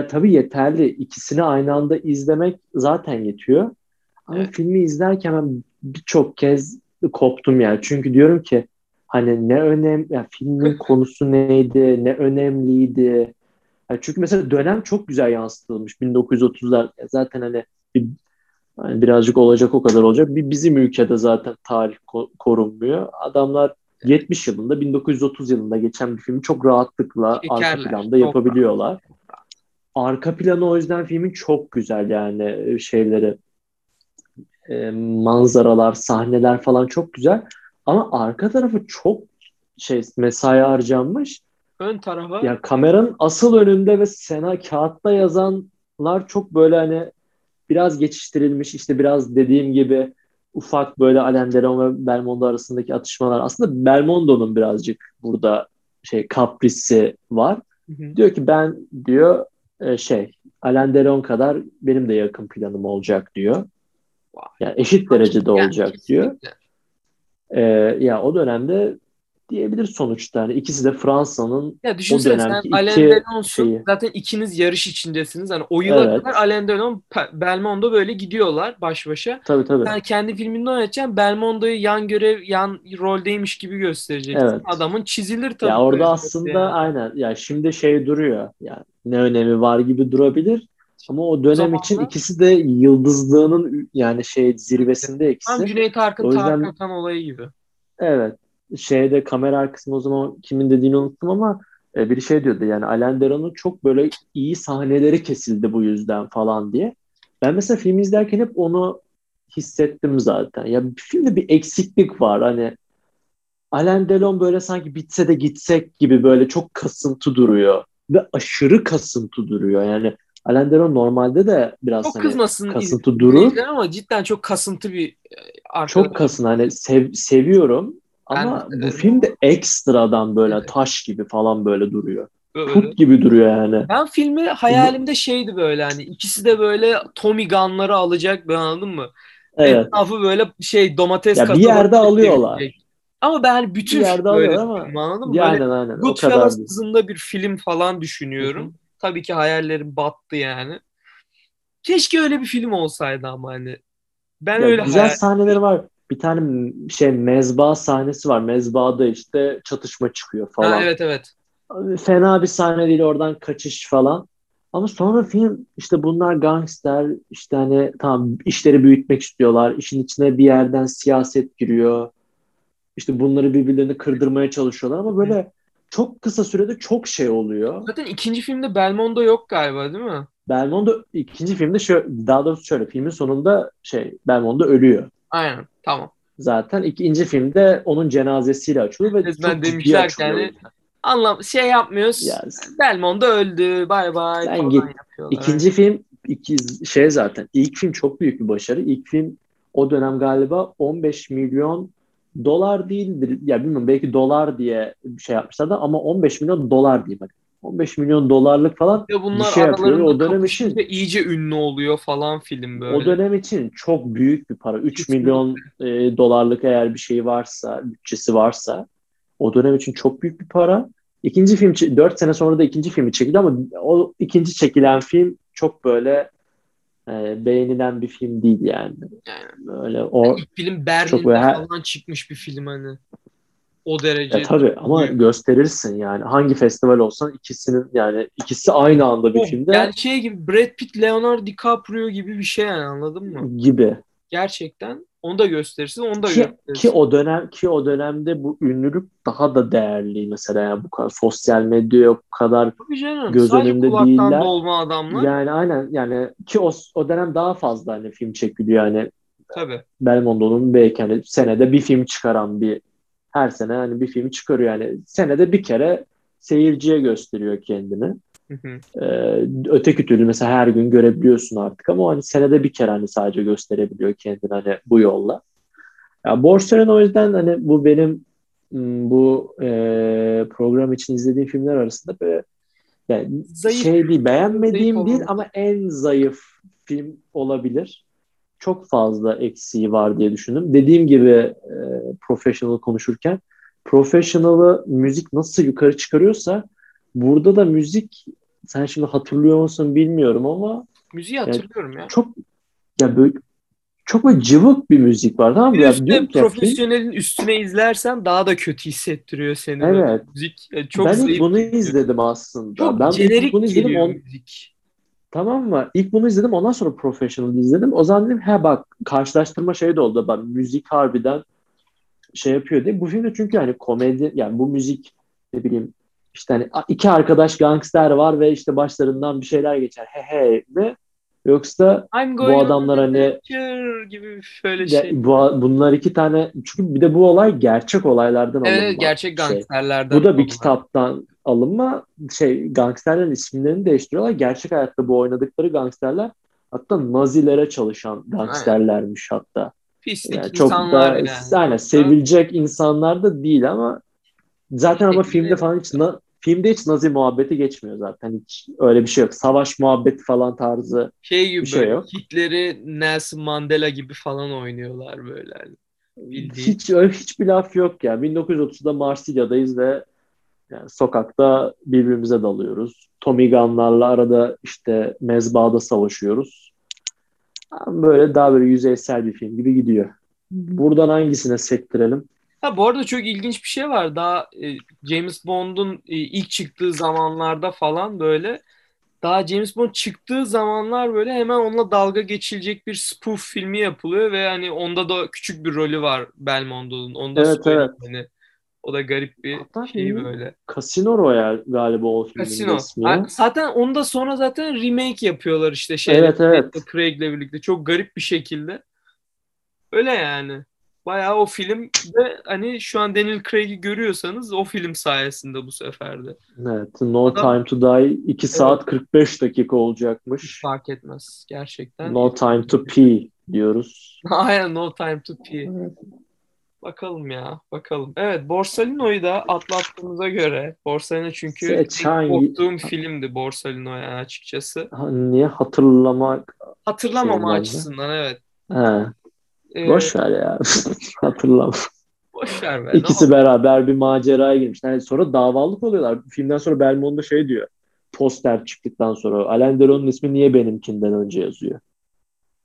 Tabii yeterli. İkisini aynı anda izlemek zaten yetiyor. Ama Evet. filmi izlerken ben birçok kez koptum yani. Çünkü diyorum ki hani ne önem ya filmin konusu neydi, ne önemliydi. Ya çünkü mesela dönem çok güzel yansıtılmış 1930'lar. Ya Zaten hani, bir, hani birazcık olacak o kadar olacak. Bir bizim ülkede zaten tarih ko- korunmuyor. Adamlar 70 yılında 1930 yılında geçen bir filmi çok rahatlıkla arka Çekerler. planda Çok yapabiliyorlar. Arka planı o yüzden filmin çok güzel yani e, şeyleri e, manzaralar, sahneler falan çok güzel. Ama arka tarafı çok şey mesai harcanmış. Ön tarafa Ya kameranın asıl önünde ve sena kağıtta yazanlar çok böyle hani biraz geçiştirilmiş işte biraz dediğim gibi ufak böyle Alain Delon ve Belmondo arasındaki atışmalar. Aslında Belmondo'nun birazcık burada şey kaprisi var. Hı hı. Diyor ki ben diyor e, şey Alain Delon kadar benim de yakın planım olacak diyor. Yani eşit derecede olacak diyor. Ee, ya o dönemde diyebilir sonuçta. Yani ikisi de Fransa'nın Ya sen dönemki Alain iki Delon'sun. şeyi. Zaten ikiniz yarış içindesiniz. Hani o yıla Evet. kadar Alain Delon, Belmondo böyle gidiyorlar baş başa. tabii tabii. Sen kendi filminde oynatacaksın. Belmondo'yu yan görev, yan roldeymiş gibi göstereceksin. Evet. Adamın çizilir tabii. Ya orada böyle aslında yani. aynen ya şimdi şey duruyor. Yani ne önemi var gibi durabilir. Ama o dönem zamanlar- için ikisi de yıldızlığının yani şey zirvesinde Tam ikisi. Cüneyt Arkın, O yüzden- Tarık Akan olayı gibi. Evet. Şeyde kamera arkasında o zaman kimin dediğini unuttum ama e, biri şey diyordu yani Alain Delon'un çok böyle iyi sahneleri kesildi bu yüzden falan diye. Ben mesela film izlerken hep onu hissettim zaten. Ya filmde bir eksiklik var hani Alain Delon böyle sanki bitse de gitsek gibi böyle çok kasıntı duruyor ve aşırı kasıntı duruyor. Yani Alain Delon normalde de biraz Çok hani kızmasın kasıntı durur. ama cidden çok kasıntı bir e, arkadaş. Çok kasın hani sev- seviyorum ama Ben bu severim film de ekstradan böyle Evet. taş gibi falan böyle duruyor. Böyle. Put gibi duruyor yani. Ben filmi hayalimde şeydi böyle hani ikisi de böyle Tommy Gun'ları alacak ben anladın mı? Evet. Etrafı böyle şey domates Ya bir yerde alıyorlar. Ama ben hani bütün Bir yerde böyle alıyorlar ama anladın mı? Böyle aynen aynen Goodfellas hızında bir film falan düşünüyorum. Tabii ki hayallerim battı yani. Keşke öyle bir film olsaydı ama hani. Ben Ya öyle güzel hayal... sahneleri var. Bir tane şey mezba sahnesi var. Mezbada işte çatışma çıkıyor falan. Ha, evet evet. Fena bir sahne değil oradan kaçış falan. Ama sonra film işte bunlar gangster işte hani tamam işleri büyütmek istiyorlar. İşin içine bir yerden siyaset giriyor. İşte bunları birbirlerini kırdırmaya çalışıyorlar ama böyle çok kısa sürede çok şey oluyor. Zaten ikinci filmde Belmondo yok galiba değil mi? Belmondo ikinci filmde şöyle, daha doğrusu şöyle filmin sonunda şey Belmondo ölüyor. Aynen tamam. Zaten ikinci filmde onun cenazesiyle açılıyor ve Resmen çok ciddi demişler açılıyor. hani Anlam şey yapmıyoruz. Ya, Belmondo öldü. Bay bay Sen git. İkinci film iki, şey zaten ilk film çok büyük bir başarı. İlk film o dönem galiba 15 milyon dolar değildir. Ya bilmiyorum belki dolar diye bir şey yapmışlar da ama 15 milyon dolar diyeyim bak. 15 milyon dolarlık falan Ya bunlar bir şey yapıyor. O dönem için iyice ünlü oluyor falan film böyle. o dönem için çok büyük bir para. 3 Kesinlikle. milyon e, dolarlık eğer bir şey varsa, bütçesi varsa o dönem için çok büyük bir para. İkinci film 4 sene sonra da ikinci filmi çekildi ama o ikinci çekilen film çok böyle e, beğenilen bir film değil yani. Yani. Öyle o İlk film Berlin'de böyle falan çıkmış bir film hani. O derece. ya tabii ama büyük. gösterirsin yani hangi festival olsan ikisinin yani ikisi aynı anda bir Bu filmde Yani şey gibi Brad Pitt, Leonardo DiCaprio gibi bir şey yani anladın mı? gibi. Gerçekten onu da gösterirsin, onu da Ki, gösterirsin. ki o dönem ki o dönemde bu ünlülük daha da değerli mesela yani bu kadar sosyal medya o kadar Tabii canım. göz Sadece önünde değiller. dolma adamlar. yani aynen yani ki o, o dönem daha fazla hani film çekiliyor yani Tabii. Belmondo'nun belki hani senede bir film çıkaran bir her sene hani bir film çıkarıyor yani senede bir kere seyirciye gösteriyor kendini. Hı hı. Ee, öteki türlü mesela her gün görebiliyorsun artık ama hani senede bir kere hani sadece gösterebiliyor kendini hani bu yolla. Ya Borsal'in o yüzden hani bu benim m, bu e, program için izlediğim filmler arasında böyle yani Zayıf. şey değil beğenmediğim Zayıf değil ama en zayıf film olabilir. Çok fazla eksiği var diye düşündüm. Dediğim gibi e, Professional konuşurken Professional'ı müzik nasıl yukarı çıkarıyorsa burada da müzik sen şimdi hatırlıyor musun bilmiyorum ama Müziği hatırlıyorum ya. çok ya böyle çok böyle cıvık bir müzik var tamam mı? Bir üstüne diyorum ki profesyonelin üstüne izlersen daha da kötü hissettiriyor seni. Evet. Böyle Müzik yani çok ben zayıf bunu izledim aslında. Çok ben bunu izledim. On, müzik. Tamam mı? İlk bunu izledim ondan sonra Professional izledim. O zaman dedim he bak karşılaştırma şey de oldu. Bak müzik harbiden şey yapıyor diye. Bu filmde çünkü hani komedi yani bu müzik ne bileyim işte hani iki arkadaş gangster var ve işte başlarından bir şeyler geçer. He he mi? Yoksa I'm Bu adamlar hani- gibi şöyle şey. bu, bunlar iki tane çünkü bir de bu olay gerçek olaylardan Evet, alınma. gerçek şey. gangsterlerden. Bu da bir kitaptan alınma. Şey gangsterlerin isimlerini değiştiriyorlar. Gerçek hayatta bu oynadıkları gangsterler hatta Nazilere çalışan gangsterlermiş hatta. Pislik Yani çok insanlar da yani. yani sevilecek insanlar da değil ama zaten ama Teşekkür filmde falan hiç na- filmde hiç Nazi muhabbeti geçmiyor zaten. Hiç öyle bir şey yok. Savaş muhabbeti falan tarzı. Şey gibi bir şey böyle yok. Hitler'i Nelson Mandela gibi falan oynuyorlar böyle. hani. Bildiğin. Hiç öyle hiçbir laf yok ya. 1930'da Marsilya'dayız ve yani sokakta birbirimize dalıyoruz. Tommy Gun'larla arada işte mezbahada savaşıyoruz. Böyle daha böyle yüzeysel bir film gibi gidiyor. Buradan hangisine sektirelim? Ha bu arada çok ilginç bir şey var. Daha e, James Bond'un e, ilk çıktığı zamanlarda falan böyle daha James Bond çıktığı zamanlar böyle hemen onunla dalga geçilecek bir spoof filmi yapılıyor ve hani onda da küçük bir rolü var Belmondo'nun. Onu da Evet, evet. hani. O da garip bir Hatta şey böyle. Casino Royale galiba o filmin Casino. ismi. Ha, Zaten onu da sonra zaten remake yapıyorlar işte şeyle. Evet, evet. Craig'le birlikte. Çok garip bir şekilde. Öyle yani. Bayağı o film de hani şu an Daniel Craig'i görüyorsanız o film sayesinde bu sefer de. Evet, No Adam- Time to Die 2 saat 45 dakika olacakmış. Fark etmez gerçekten. No Time to Pee diyoruz. Aynen No Time to Pee. Evet. Bakalım ya bakalım. Evet Borsalino'yu da atlattığımıza göre Borsalino çünkü Seç en hangi- korktuğum filmdi Borsalino yani açıkçası. Ha, Niye hatırlamak? Hatırlamama açısından evet. He, Ee, boş ver ya. Hatırlam. boş ver be. İkisi beraber bir maceraya girmişler. Yani sonra davalık oluyorlar. Filmden sonra Belmondo şey diyor. Poster çıktıktan sonra. Alain Delon'un ismi niye benimkinden önce yazıyor?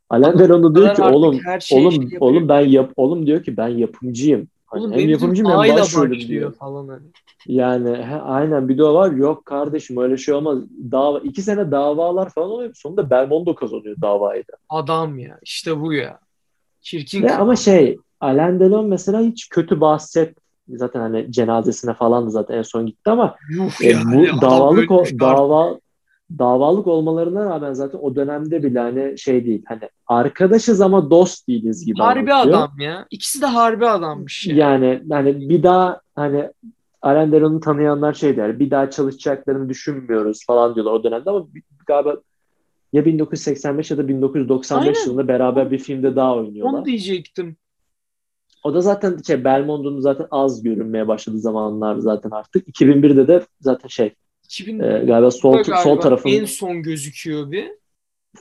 Alain Delon diyor ki oğlum şeyi oğlum şey oğlum ben yap oğlum diyor ki ben yapımcıyım. Hani Oğlum hem yapımcıyım hem başrolüm diyor. falan hani. Yani he, aynen bir de o var. Yok kardeşim öyle şey olmaz. Dava, iki sene davalar falan oluyor. Sonunda Belmondo kazanıyor davayı da. Adam ya işte bu ya. Çirkin Ve ama şey Alain Delon mesela hiç kötü bahset zaten hani cenazesine falan da zaten en son gitti ama Yuh e, yani, bu davalık o, dava davalık olmalarına rağmen zaten o dönemde bile hani şey değil hani arkadaşız ama dost değiliz gibi Harbi anlatıyor. adam ya. İkisi de harbi adammış ya. Yani hani bir daha hani Alain Delon'u tanıyanlar şey der bir daha çalışacaklarını düşünmüyoruz falan diyorlar o dönemde ama galiba ya 1985 ya da 1995 Aynen. yılında beraber bir filmde daha oynuyorlar. Onu diyecektim. O da zaten şey Belmondo'nun zaten az görünmeye başladığı zamanlar zaten artık. 2001'de de zaten şey 2000 e, galiba sol galiba sol tarafın en son gözüküyor bir.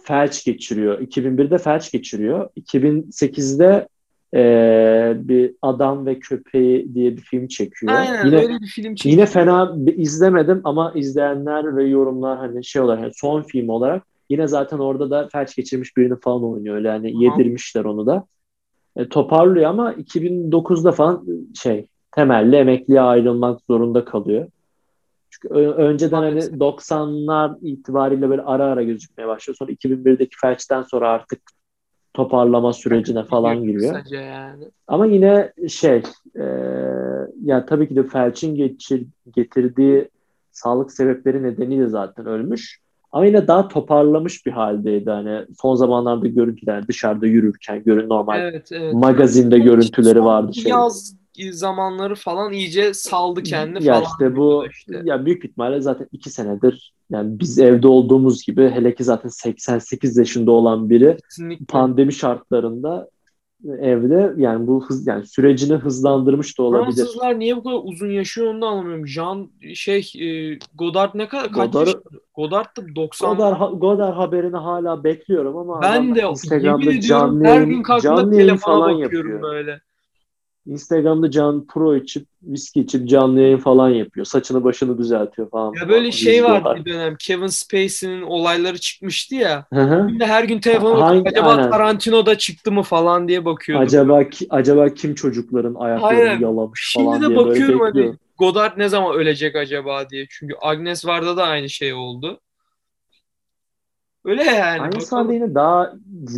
felç geçiriyor. 2001'de felç geçiriyor. 2008'de e, bir adam ve köpeği diye bir film çekiyor. Aynen yine öyle bir film çekti. yine fena izlemedim ama izleyenler ve yorumlar hani şey olarak hani son film olarak Yine zaten orada da felç geçirmiş birini falan oynuyor. Öyle yani yedirmişler onu da. E, toparlıyor ama 2009'da falan şey temelli emekliye ayrılmak zorunda kalıyor. Çünkü önceden hani 90'lar itibariyle böyle ara ara gözükmeye başlıyor. Sonra 2001'deki felçten sonra artık toparlama sürecine falan giriyor. Yani. Ama yine şey e, ya tabii ki de felçin geçir, getirdiği sağlık sebepleri nedeniyle zaten ölmüş. Ama yine daha toparlamış bir haldeydi. Hani son zamanlarda görüntüler dışarıda yürürken görün normal evet, evet. magazinde yani görüntüleri vardı. Şey. Yaz zamanları falan iyice saldı kendini ya falan. işte bu işte. ya büyük ihtimalle zaten iki senedir yani biz evde olduğumuz gibi hele ki zaten 88 yaşında olan biri Kesinlikle. pandemi şartlarında evde yani bu hız yani sürecini hızlandırmış da olabilir. Fransızlar niye bu kadar uzun yaşıyor onu da anlamıyorum. Jean şey e, Godard ne kadar kaç Godard, Godard da 90 Godard, Godard haberini hala bekliyorum ama ben de Instagram'da canlı her gün kalktığımda telefona bakıyorum yapıyor. böyle. Instagram'da can pro içip viski içip canlı yayın falan yapıyor. Saçını başını düzeltiyor falan. Ya böyle şey var bir dönem. Kevin Spacey'nin olayları çıkmıştı ya. Şimdi her gün telefona Hangi, acaba aynen. Tarantino'da çıktı mı falan diye bakıyordum. Acaba ki, acaba kim çocukların ayaklarını yalamış Şimdi falan de diye bakıyorum böyle hani Godard ne zaman ölecek acaba diye. Çünkü Agnes Varda da aynı şey oldu. Öyle yani. Agnes Varda yine daha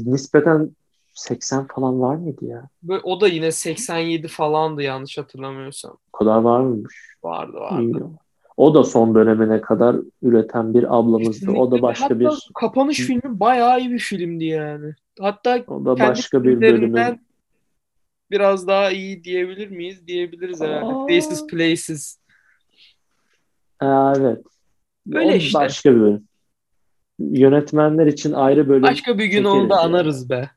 nispeten 80 falan var mıydı ya? Böyle, o da yine 87 falandı yanlış hatırlamıyorsam. O kadar var mıymış? Vardı vardı. O da son dönemine kadar üreten bir ablamızdı. Kesinlikle. O da başka Hatta bir... kapanış filmi bayağı iyi bir filmdi yani. Hatta o da başka bir bölümün biraz daha iyi diyebilir miyiz? Diyebiliriz herhalde. Aa. Places Places. Evet. Böyle o işte. Başka bir bölüm. Yönetmenler için ayrı bölüm. Başka bir gün onu da anarız be.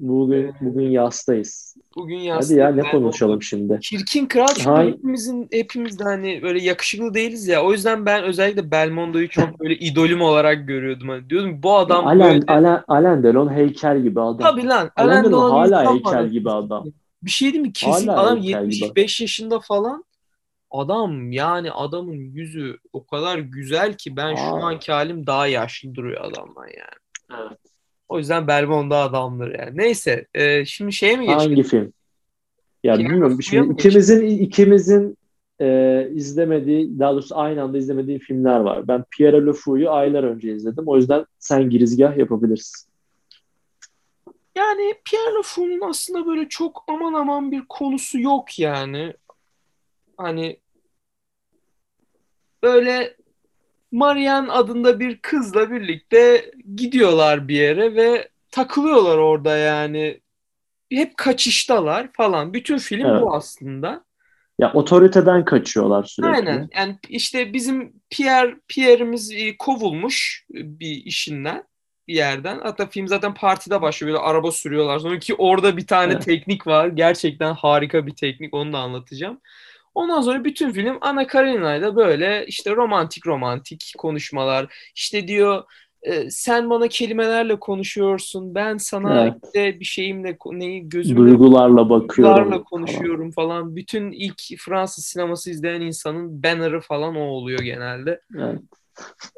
Bugün ee, bugün yastayız. Bugün yastayız. Hadi ya ne konuşalım şimdi? Çirkin kral çünkü Hay... hepimizin hepimiz de hani böyle yakışıklı değiliz ya. O yüzden ben özellikle Belmondo'yu çok böyle idolüm olarak görüyordum. Hani diyordum bu adam Alain, böyle... Alain, Alain Delon heykel gibi adam. Tabii lan. Alain, Alain Delon hala heykel gibi adam. Bir şey değil mi? Kesin hala adam 75 gibi. yaşında falan. Adam yani adamın yüzü o kadar güzel ki ben Aa. şu anki halim daha yaşlı duruyor adamdan yani. Evet. O yüzden Belmondo adamdır yani. Neyse e, şimdi şeye mi geçelim? Hangi film? Ya Pierre bilmiyorum. Şimdi ikimizin ikimizin e, izlemediği, daha doğrusu aynı anda izlemediği filmler var. Ben Pierre Le Fou'yu aylar önce izledim. O yüzden sen girizgah yapabilirsin. Yani Pierre Le Fou'nun aslında böyle çok aman aman bir konusu yok yani. Hani böyle Marian adında bir kızla birlikte gidiyorlar bir yere ve takılıyorlar orada yani. Hep kaçıştalar falan. Bütün film evet. bu aslında. Ya otoriteden kaçıyorlar sürekli. Aynen. Yani işte bizim Pierre Pierre'imiz e, kovulmuş bir işinden bir yerden. Hatta film zaten partide başlıyor. Böyle araba sürüyorlar. Sonra ki orada bir tane evet. teknik var. Gerçekten harika bir teknik. Onu da anlatacağım. Ondan sonra bütün film Ana Karenina'yla böyle işte romantik romantik konuşmalar. İşte diyor e, sen bana kelimelerle konuşuyorsun. Ben sana evet. işte bir şeyimle neyi gözümle duygularla bakıyorum. Duygularla konuşuyorum falan. falan. Bütün ilk Fransız sineması izleyen insanın banner'ı falan o oluyor genelde. Evet.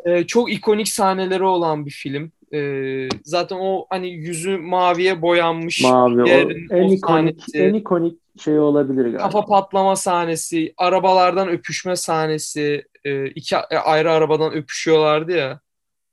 E, çok ikonik sahneleri olan bir film. E, zaten o hani yüzü maviye boyanmış. Mavi o, en o ikonik sahnesi. en ikonik şey olabilir galiba. Kafa patlama sahnesi, arabalardan öpüşme sahnesi, e, iki ayrı arabadan öpüşüyorlardı ya.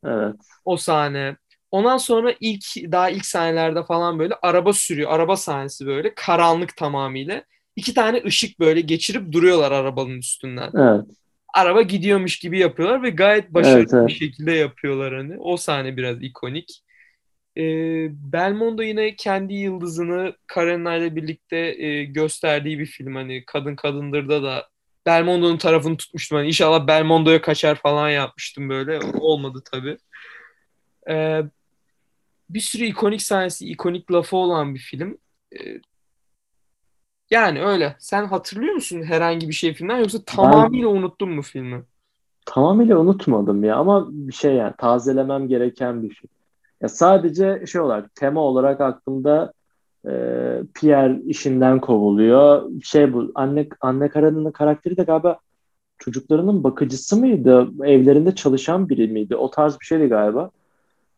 Evet. O sahne. Ondan sonra ilk daha ilk sahnelerde falan böyle araba sürüyor. Araba sahnesi böyle karanlık tamamıyla. İki tane ışık böyle geçirip duruyorlar arabanın üstünden. Evet. Araba gidiyormuş gibi yapıyorlar ve gayet başarılı evet, evet. bir şekilde yapıyorlar hani. O sahne biraz ikonik. E, Belmondo yine kendi yıldızını Karenina ile birlikte e, gösterdiği bir film. Hani Kadın Kadındır'da da Belmondo'nun tarafını tutmuştum. Hani inşallah Belmondo'ya kaçar falan yapmıştım böyle. Olmadı tabii. E, bir sürü ikonik sahnesi, ikonik lafı olan bir film. E, yani öyle. Sen hatırlıyor musun herhangi bir şey filmden yoksa tamamıyla ben, unuttun mu filmi? Tamamıyla unutmadım ya ama bir şey yani tazelemem gereken bir film. Ya sadece şey olarak tema olarak aklımda e, Pierre işinden kovuluyor. Şey bu anne anne Karan'ın karakteri de galiba çocuklarının bakıcısı mıydı? Evlerinde çalışan biri miydi? O tarz bir şeydi galiba.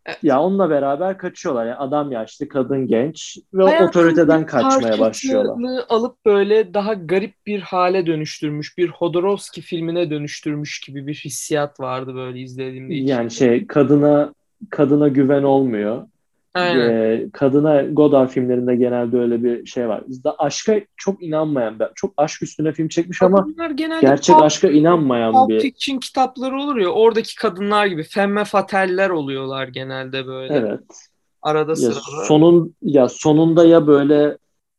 Evet. Ya onunla beraber kaçıyorlar. Yani adam yaşlı, kadın genç ve Hayatın otoriteden kaçmaya başlıyorlar. alıp böyle daha garip bir hale dönüştürmüş, bir Hodorowski filmine dönüştürmüş gibi bir hissiyat vardı böyle izlediğimde. Yani şey kadına kadına güven olmuyor. Aynen. Ee, kadına Godard filmlerinde genelde öyle bir şey var. Bizde aşka çok inanmayan, ben çok aşk üstüne film çekmiş ama Kadınlar genelde gerçek Pulp- aşka inanmayan Pulp bir Fiction kitapları olur ya oradaki kadınlar gibi femme fatale'ler oluyorlar genelde böyle evet. arada Ya sırada. sonun ya sonunda ya böyle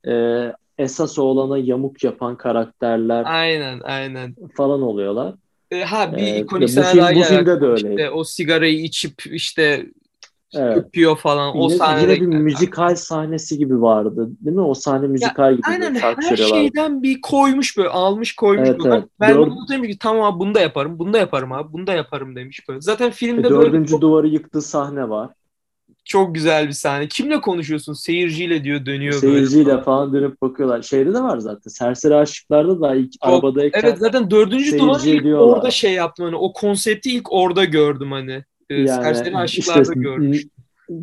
e, esas oğlana yamuk yapan karakterler Aynen aynen. falan oluyorlar. E, ha bir Ee, ikonik bu sahne film- bu filmde de öyleydi. İşte o sigarayı içip işte Evet. öpüyor falan. O Yine, sahnede yine bir müzikal sahnesi gibi vardı. Değil mi? O sahne müzikal gibi Aynen her şeyden bir koymuş böyle almış koymuş Evet, böyle. evet. Ben Dör- bunu demiş ki tamam abi bunu da yaparım bunu da yaparım abi bunu da yaparım demiş böyle. Zaten E, filmde böyle dördüncü duvarı yıktığı sahne var. çok güzel bir sahne. Kimle konuşuyorsun? Seyirciyle diyor dönüyor Seyirciyle böyle. falan dönüp bakıyorlar. Şeyde de var zaten. Serseri Aşıklar'da da ilk Çok- arabadayken Evet zaten dördüncü duvarı ilk ediyorlar. orada şey yaptım hani o konsepti ilk orada gördüm hani. Ee, Yani Serseri Aşıklar'da işte- görmüştüm.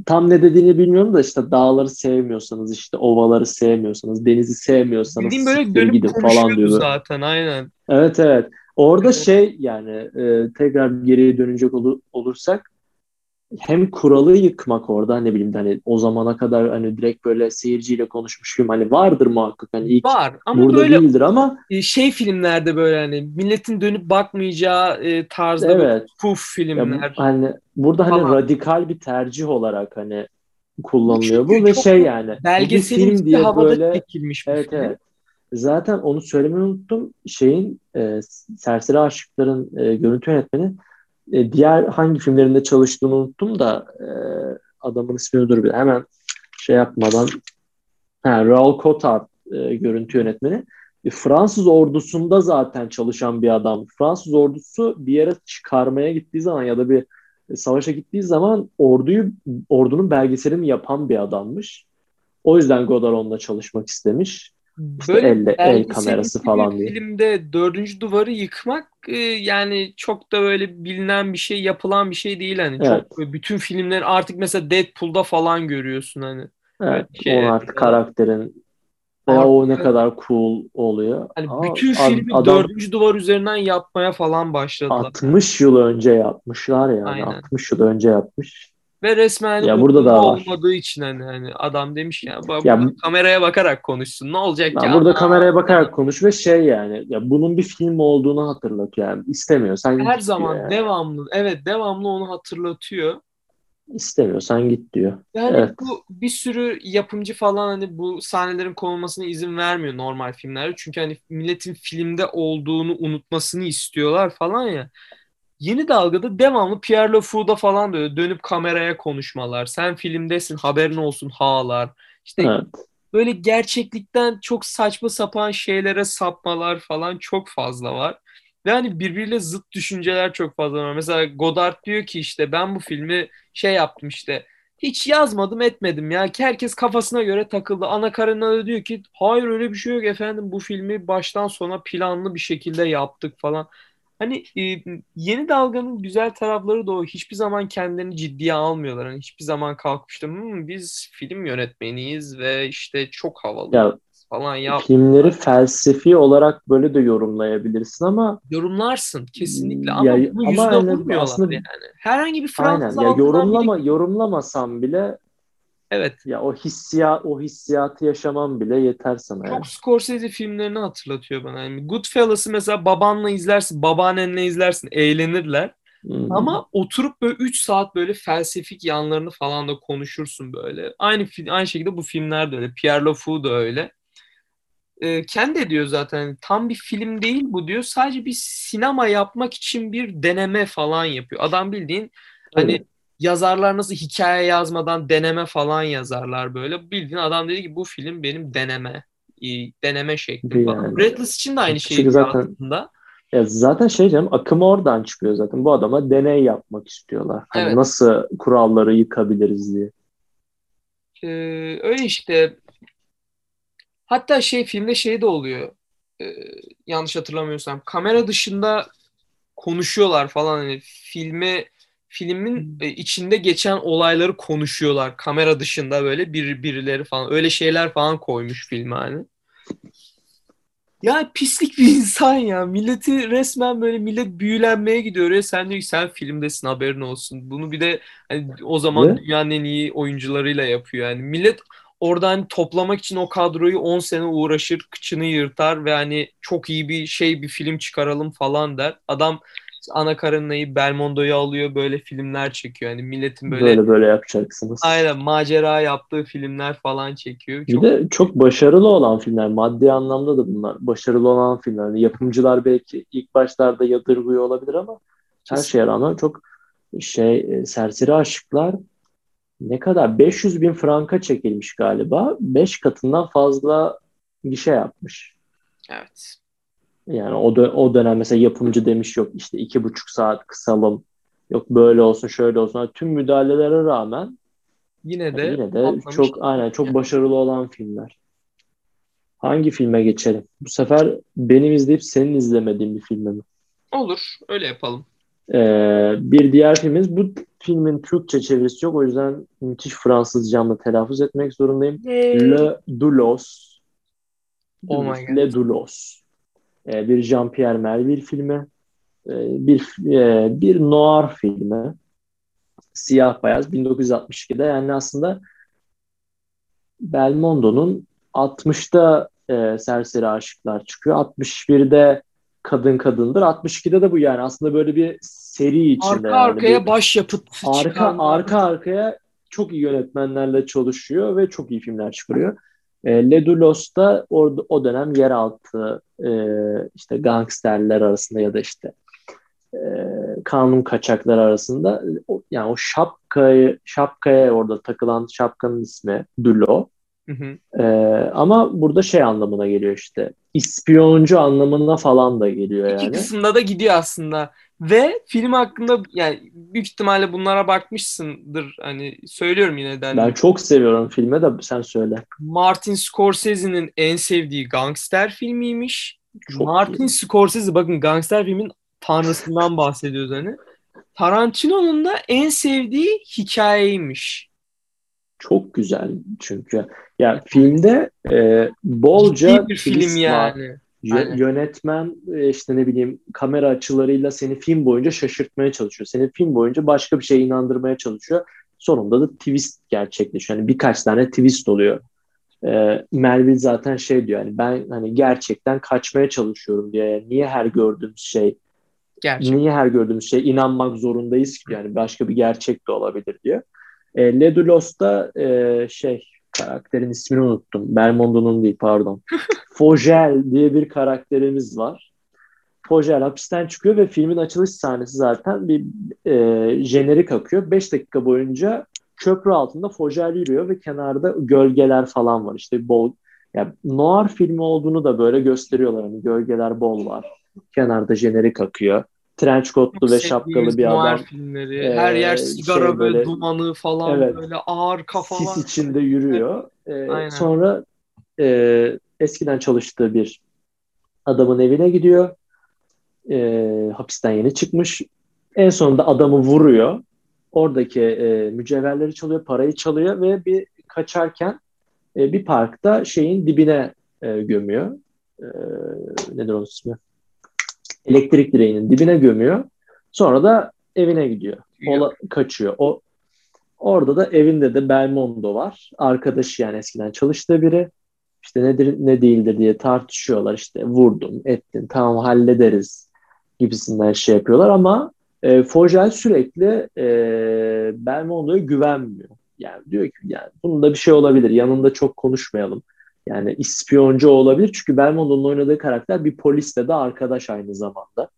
tam ne dediğini bilmiyorum da işte dağları sevmiyorsanız işte ovaları sevmiyorsanız denizi sevmiyorsanız Bildiğim böyle dönüp gidin falan diyor. zaten aynen. Evet evet. Orada Evet. şey yani e, tekrar geriye dönecek olu- olursak hem kuralı yıkmak orada ne bileyim hani o zamana kadar hani direkt böyle seyirciyle konuşmuş gibi hani vardır muhakkak hani ilk Var ama burada böyle değildir ama e, şey filmlerde böyle hani milletin dönüp bakmayacağı e, tarzda evet ya, filmler. hani burada hani Falan. radikal bir tercih olarak hani kullanılıyor Çünkü bu ve şey yani Belgeselin film diye havada böyle çekilmiş bir Evet film. evet. Zaten onu söylemeyi unuttum. Şeyin e, Serseri Aşıklar'ın e, görüntü yönetmeni e, diğer hangi filmlerinde çalıştığını unuttum da e, adamın ismini dur bir hemen şey yapmadan ha, Raoul Cotard e, görüntü yönetmeni. E, Fransız ordusunda zaten çalışan bir adam. Fransız ordusu bir yere çıkarmaya gittiği zaman ya da bir e, savaşa gittiği zaman orduyu ordunun belgeselini yapan bir adammış. O yüzden Godard onunla çalışmak istemiş. İşte Böyle elle- el kamerası falan diye. filmde dördüncü duvarı yıkmak e, yani çok da böyle bilinen bir şey yapılan bir şey değil hani Evet. çok böyle bütün filmlerin artık mesela Deadpool'da falan görüyorsun hani Evet, şey, o artık karakterin veya o ne kadar cool oluyor. hani Ama bütün filmi adam dördüncü duvar üzerinden yapmaya falan başladılar. 60 yıl önce yapmışlar yani. Aynen. 60 yıl önce yapmış. Ve resmen Ya burada da var. olmadığı için hani, hani adam demiş ya, bu- Ya- kameraya bakarak konuşsun ne olacak Ben ya? burada Aa, kameraya bakarak konuş ve şey yani ya bunun bir film olduğunu hatırlatıyor yani. İstemiyorsan her zaman yani. devamlı evet devamlı onu hatırlatıyor. İstemiyorsan git diyor. Yani Evet. bu bir sürü yapımcı falan hani bu sahnelerin konulmasına izin vermiyor normal filmlerde. Çünkü hani milletin filmde olduğunu unutmasını istiyorlar falan ya. Yeni dalgada devamlı Pierre LeFou'da falan da öyle dönüp kameraya konuşmalar. Sen filmdesin haberin olsun hağlar. İşte Evet. böyle gerçeklikten çok saçma sapan şeylere sapmalar falan çok fazla var. Ve hani birbiriyle zıt düşünceler çok fazla var. Mesela Godard diyor ki işte ben bu filmi şey yaptım işte hiç yazmadım etmedim ya. Herkes kafasına göre takıldı. Ana Karenina da diyor ki hayır öyle bir şey yok efendim bu filmi baştan sona planlı bir şekilde yaptık falan. Hani e, yeni dalganın güzel tarafları da o. Hiçbir zaman kendilerini ciddiye almıyorlar. Hani hiçbir zaman kalkıp işte "Hmm, biz film yönetmeniyiz ve işte çok havalı Ya falan yap. filmleri felsefi olarak böyle de yorumlayabilirsin ama Yorumlarsın kesinlikle Ya, ama bunu ama yüzüne yani vurmuyorlar aslında- yani. Herhangi bir aynen Fransız ya halkından yorumlama biri- yorumlamasam bile Evet. ya o hissiyat o hissiyatı yaşamam bile yeter sana yani. Çok Scorsese filmlerini hatırlatıyor bana. Yani Goodfellas'ı mesela babanla izlersin, babaannenle izlersin, eğlenirler. Hmm. Ama oturup böyle 3 saat böyle felsefik yanlarını falan da konuşursun böyle. Aynı aynı şekilde bu filmler de öyle. Pierre LeFou da öyle. Ee, kendi de diyor zaten tam bir film değil bu diyor. Sadece bir sinema yapmak için bir deneme falan yapıyor. Adam bildiğin hani Evet. Yazarlar nasıl hikaye yazmadan deneme falan yazarlar böyle. Bildiğin adam dedi ki bu film benim deneme. Deneme şekli falan. Yani. Breathless için de aynı şey zaten- aslında. Ya zaten şey canım akım oradan çıkıyor zaten. Bu adama deney yapmak istiyorlar. Hani Evet. nasıl kuralları yıkabiliriz diye. Ee, öyle işte. Hatta şey filmde şey de oluyor. Ee, yanlış hatırlamıyorsam. Kamera dışında konuşuyorlar falan. Hani filme filmin e, içinde geçen olayları konuşuyorlar. Kamera dışında böyle bir birileri falan öyle şeyler falan koymuş filme hani. Ya pislik bir insan ya. Milleti resmen böyle millet büyülenmeye gidiyor. Ya sen diyor ki sen filmdesin haberin olsun. Bunu bir de hani o zaman Ne? dünyanın en iyi oyuncularıyla yapıyor yani. Millet oradan hani toplamak için o kadroyu 10 sene uğraşır, kıçını yırtar ve hani çok iyi bir şey bir film çıkaralım falan der. Adam Ana Karenina'yı, Belmondo'yu alıyor böyle filmler çekiyor. Yani milletin böyle, Böyle böyle yapacaksınız. aynen macera yaptığı filmler falan çekiyor. Bir Çok de çok başarılı olan filmler. Maddi anlamda da bunlar. Başarılı olan filmler. Yani yapımcılar belki ilk başlarda yadırgıyor olabilir ama her şeye rağmen çok şey e, serseri aşıklar ne kadar 500 bin franka çekilmiş galiba. 5 katından fazla gişe yapmış. evet. Yani o, dö- o dönem mesela yapımcı demiş yok işte iki buçuk saat kısalım. Yok böyle olsun şöyle olsun. Yani tüm müdahalelere rağmen Yine de yine de çok aynen çok başarılı olan filmler. Hangi filme geçelim? Bu sefer benim izleyip senin izlemediğin bir filme mi? Olur. Öyle yapalım. Ee, bir diğer filmimiz bu filmin Türkçe çevirisi yok. O yüzden müthiş Fransızcamla telaffuz etmek zorundayım. Le Doulos. Oh my God. Le Doulos. Ee, bir Jean-Pierre Melville filmi. Ee, bir e, bir noir filmi. Siyah beyaz 1962'de yani aslında Belmondo'nun 60'da e, Serseri Aşıklar çıkıyor. 61'de Kadın Kadındır. 62'de de bu yani aslında böyle bir seri içinde Arka yani. arkaya Bir- başyapıt arka çıkanlar. arka arkaya çok iyi yönetmenlerle çalışıyor ve çok iyi filmler çıkarıyor. E, Ledulos da orada o dönem yeraltı e, işte gangsterler arasında ya da işte e, kanun kaçakları arasında o, yani o şapkayı şapkaya orada takılan şapkanın ismi Dulo. Hı hı. E, ama burada şey anlamına geliyor işte ispiyoncu anlamına falan da geliyor İki yani. kısımda da gidiyor aslında. Ve film hakkında yani büyük ihtimalle bunlara bakmışsındır. Hani söylüyorum yine de. Ben çok seviyorum filmi de sen söyle. Martin Scorsese'nin en sevdiği gangster filmiymiş. Çok Martin iyi. Scorsese bakın gangster filmin tanrısından bahsediyoruz hani. Tarantino'nun da en sevdiği hikayeymiş. Çok güzel çünkü. Ya filmde e, bolca Ciddi bir film twist var. Aynen. yönetmen e, işte ne bileyim kamera açılarıyla seni film boyunca şaşırtmaya çalışıyor. Seni film boyunca başka bir şeye inandırmaya çalışıyor. Sonunda da twist gerçekleşiyor. Yani birkaç tane twist oluyor. E, Melville zaten şey diyor yani ben hani gerçekten kaçmaya çalışıyorum diye. Yani niye her gördüğümüz şey Gerçek. Niye her gördüğümüz şey inanmak zorundayız ki? Yani başka bir gerçek de olabilir diyor. E, Ledulos'ta e, şey karakterin ismini unuttum. Belmondo'nun değil pardon. Fogel diye bir karakterimiz var. Fogel hapisten çıkıyor ve filmin açılış sahnesi zaten bir e, jenerik akıyor. 5 dakika boyunca köprü altında Fogel yürüyor ve kenarda gölgeler falan var. İşte bol yani noir filmi olduğunu da böyle gösteriyorlar. Hani gölgeler bol var. Kenarda jenerik akıyor. Trench coatlu ve şapkalı bir adam filmleri. Ee, Her yer sigara şey böyle, böyle- dumanı falan Evet. böyle ağır kafalar. sis içinde yürüyor. Ee, Aynen. sonra e, eskiden çalıştığı bir adamın evine gidiyor. Ee, hapisten yeni çıkmış. En sonunda adamı vuruyor. Oradaki e, mücevherleri çalıyor, parayı çalıyor ve bir kaçarken e, bir parkta şeyin dibine e, gömüyor. E, nedir onun ismi? Elektrik direğinin dibine gömüyor. Sonra da evine gidiyor. Ola, kaçıyor. O orada da evinde de Belmondo var. Arkadaşı yani eskiden çalıştığı biri. İşte nedir ne değildir diye tartışıyorlar. İşte vurdun, ettin, tamam hallederiz gibisinden şey yapıyorlar ama e, Fogel sürekli e, Belmondo'ya güvenmiyor. Yani diyor ki yani bunda bir şey olabilir. Yanında çok konuşmayalım. Yani ispiyoncu olabilir. Çünkü Belmondo'nun oynadığı karakter bir polisle de arkadaş aynı zamanda.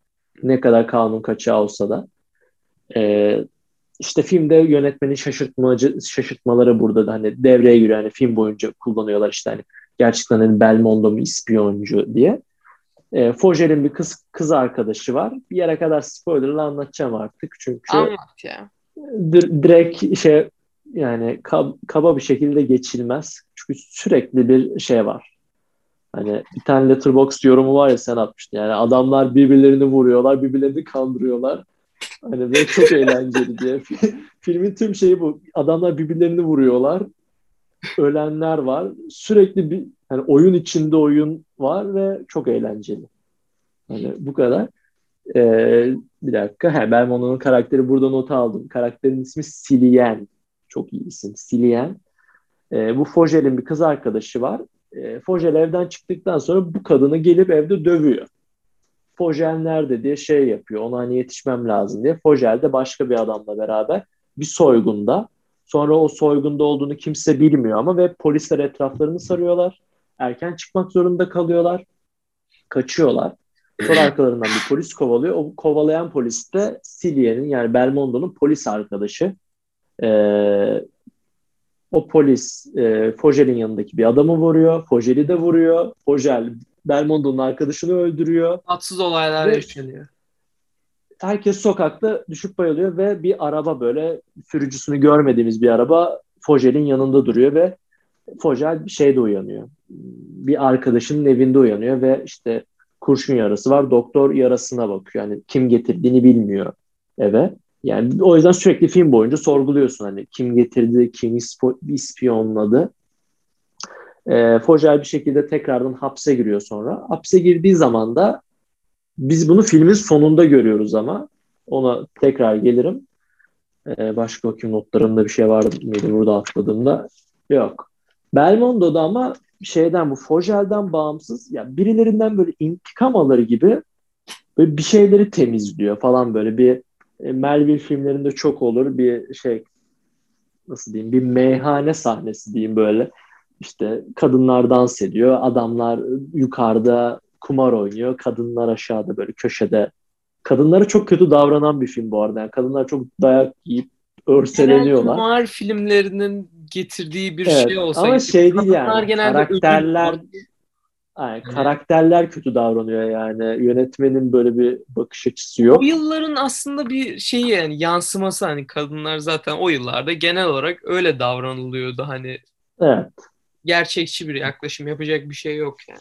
Ne kadar kanun kaçağı olsa da. Ee, işte filmde yönetmenin şaşırtmacı şaşırtmaları burada da hani devreye giriyor. Hani film boyunca kullanıyorlar işte hani gerçekten hani Belmondo mu ispiyoncu diye. E, Fogel'in bir kız kız arkadaşı var. Bir yere kadar spoilerla anlatacağım artık. Çünkü Anlat ya. dir- direkt şey yani kab- kaba bir şekilde geçilmez. Çünkü sürekli bir şey var. Hani bir tane letterbox yorumu var ya sen atmıştın. Yani adamlar birbirlerini vuruyorlar, birbirlerini kandırıyorlar. Hani ve çok eğlenceli diye. Filmin tüm şeyi bu. Adamlar birbirlerini vuruyorlar. Ölenler var. Sürekli bir hani oyun içinde oyun var ve çok eğlenceli. Hani bu kadar. Ee, bir dakika. He, ben onun karakteri burada not aldım. Karakterin ismi Silien. Çok iyi isim. Silien. Ee, bu Fogel'in bir kız arkadaşı var. Ee, Fogel evden çıktıktan sonra bu kadını gelip evde dövüyor. Fogel nerede diye şey yapıyor. Ona hani yetişmem lazım diye. Fogel de başka bir adamla beraber bir soygunda. Sonra o soygunda olduğunu kimse bilmiyor ama ve polisler etraflarını sarıyorlar. Erken çıkmak zorunda kalıyorlar. Kaçıyorlar. Sonra arkalarından bir polis kovalıyor. O kovalayan polis de Cillian'in yani Belmondo'nun polis arkadaşı. Ee, o polis e, Fogel'in yanındaki bir adamı vuruyor. Fogel'i de vuruyor. Fogel Belmondo'nun arkadaşını öldürüyor. Tatsız olaylar ve yaşanıyor. Herkes sokakta düşüp bayılıyor ve bir araba böyle sürücüsünü görmediğimiz bir araba Fogel'in yanında duruyor ve Fogel bir şeyde uyanıyor. Bir arkadaşının evinde uyanıyor ve işte kurşun yarası var. Doktor yarasına bakıyor. Yani kim getirdiğini bilmiyor eve. Yani o yüzden sürekli film boyunca sorguluyorsun hani kim getirdi, kim ispiyonladı. E, Fogel bir şekilde tekrardan hapse giriyor sonra. Hapse girdiği zaman da biz bunu filmin sonunda görüyoruz ama ona tekrar gelirim. E, başka bakayım notlarımda bir şey var mıydı burada atladığımda? Yok. Belmondo'da ama şeyden bu Fogel'den bağımsız ya birilerinden böyle intikam alır gibi böyle bir şeyleri temizliyor falan böyle bir Melville filmlerinde çok olur. Bir şey nasıl diyeyim bir meyhane sahnesi diyeyim böyle. İşte kadınlar dans ediyor. Adamlar yukarıda kumar oynuyor. Kadınlar aşağıda böyle köşede. Kadınlara çok kötü davranan bir film bu arada. Yani kadınlar çok dayak yiyip örseleniyorlar. Genel kumar filmlerinin getirdiği bir evet, şey olsa. Ama şey değil yani. Karakterler yani karakterler kötü davranıyor yani. Yönetmenin böyle bir bakış açısı yok. O yılların aslında bir şeyi yani yansıması hani kadınlar zaten o yıllarda genel olarak öyle davranılıyordu hani. Evet. Gerçekçi bir yaklaşım yapacak bir şey yok yani.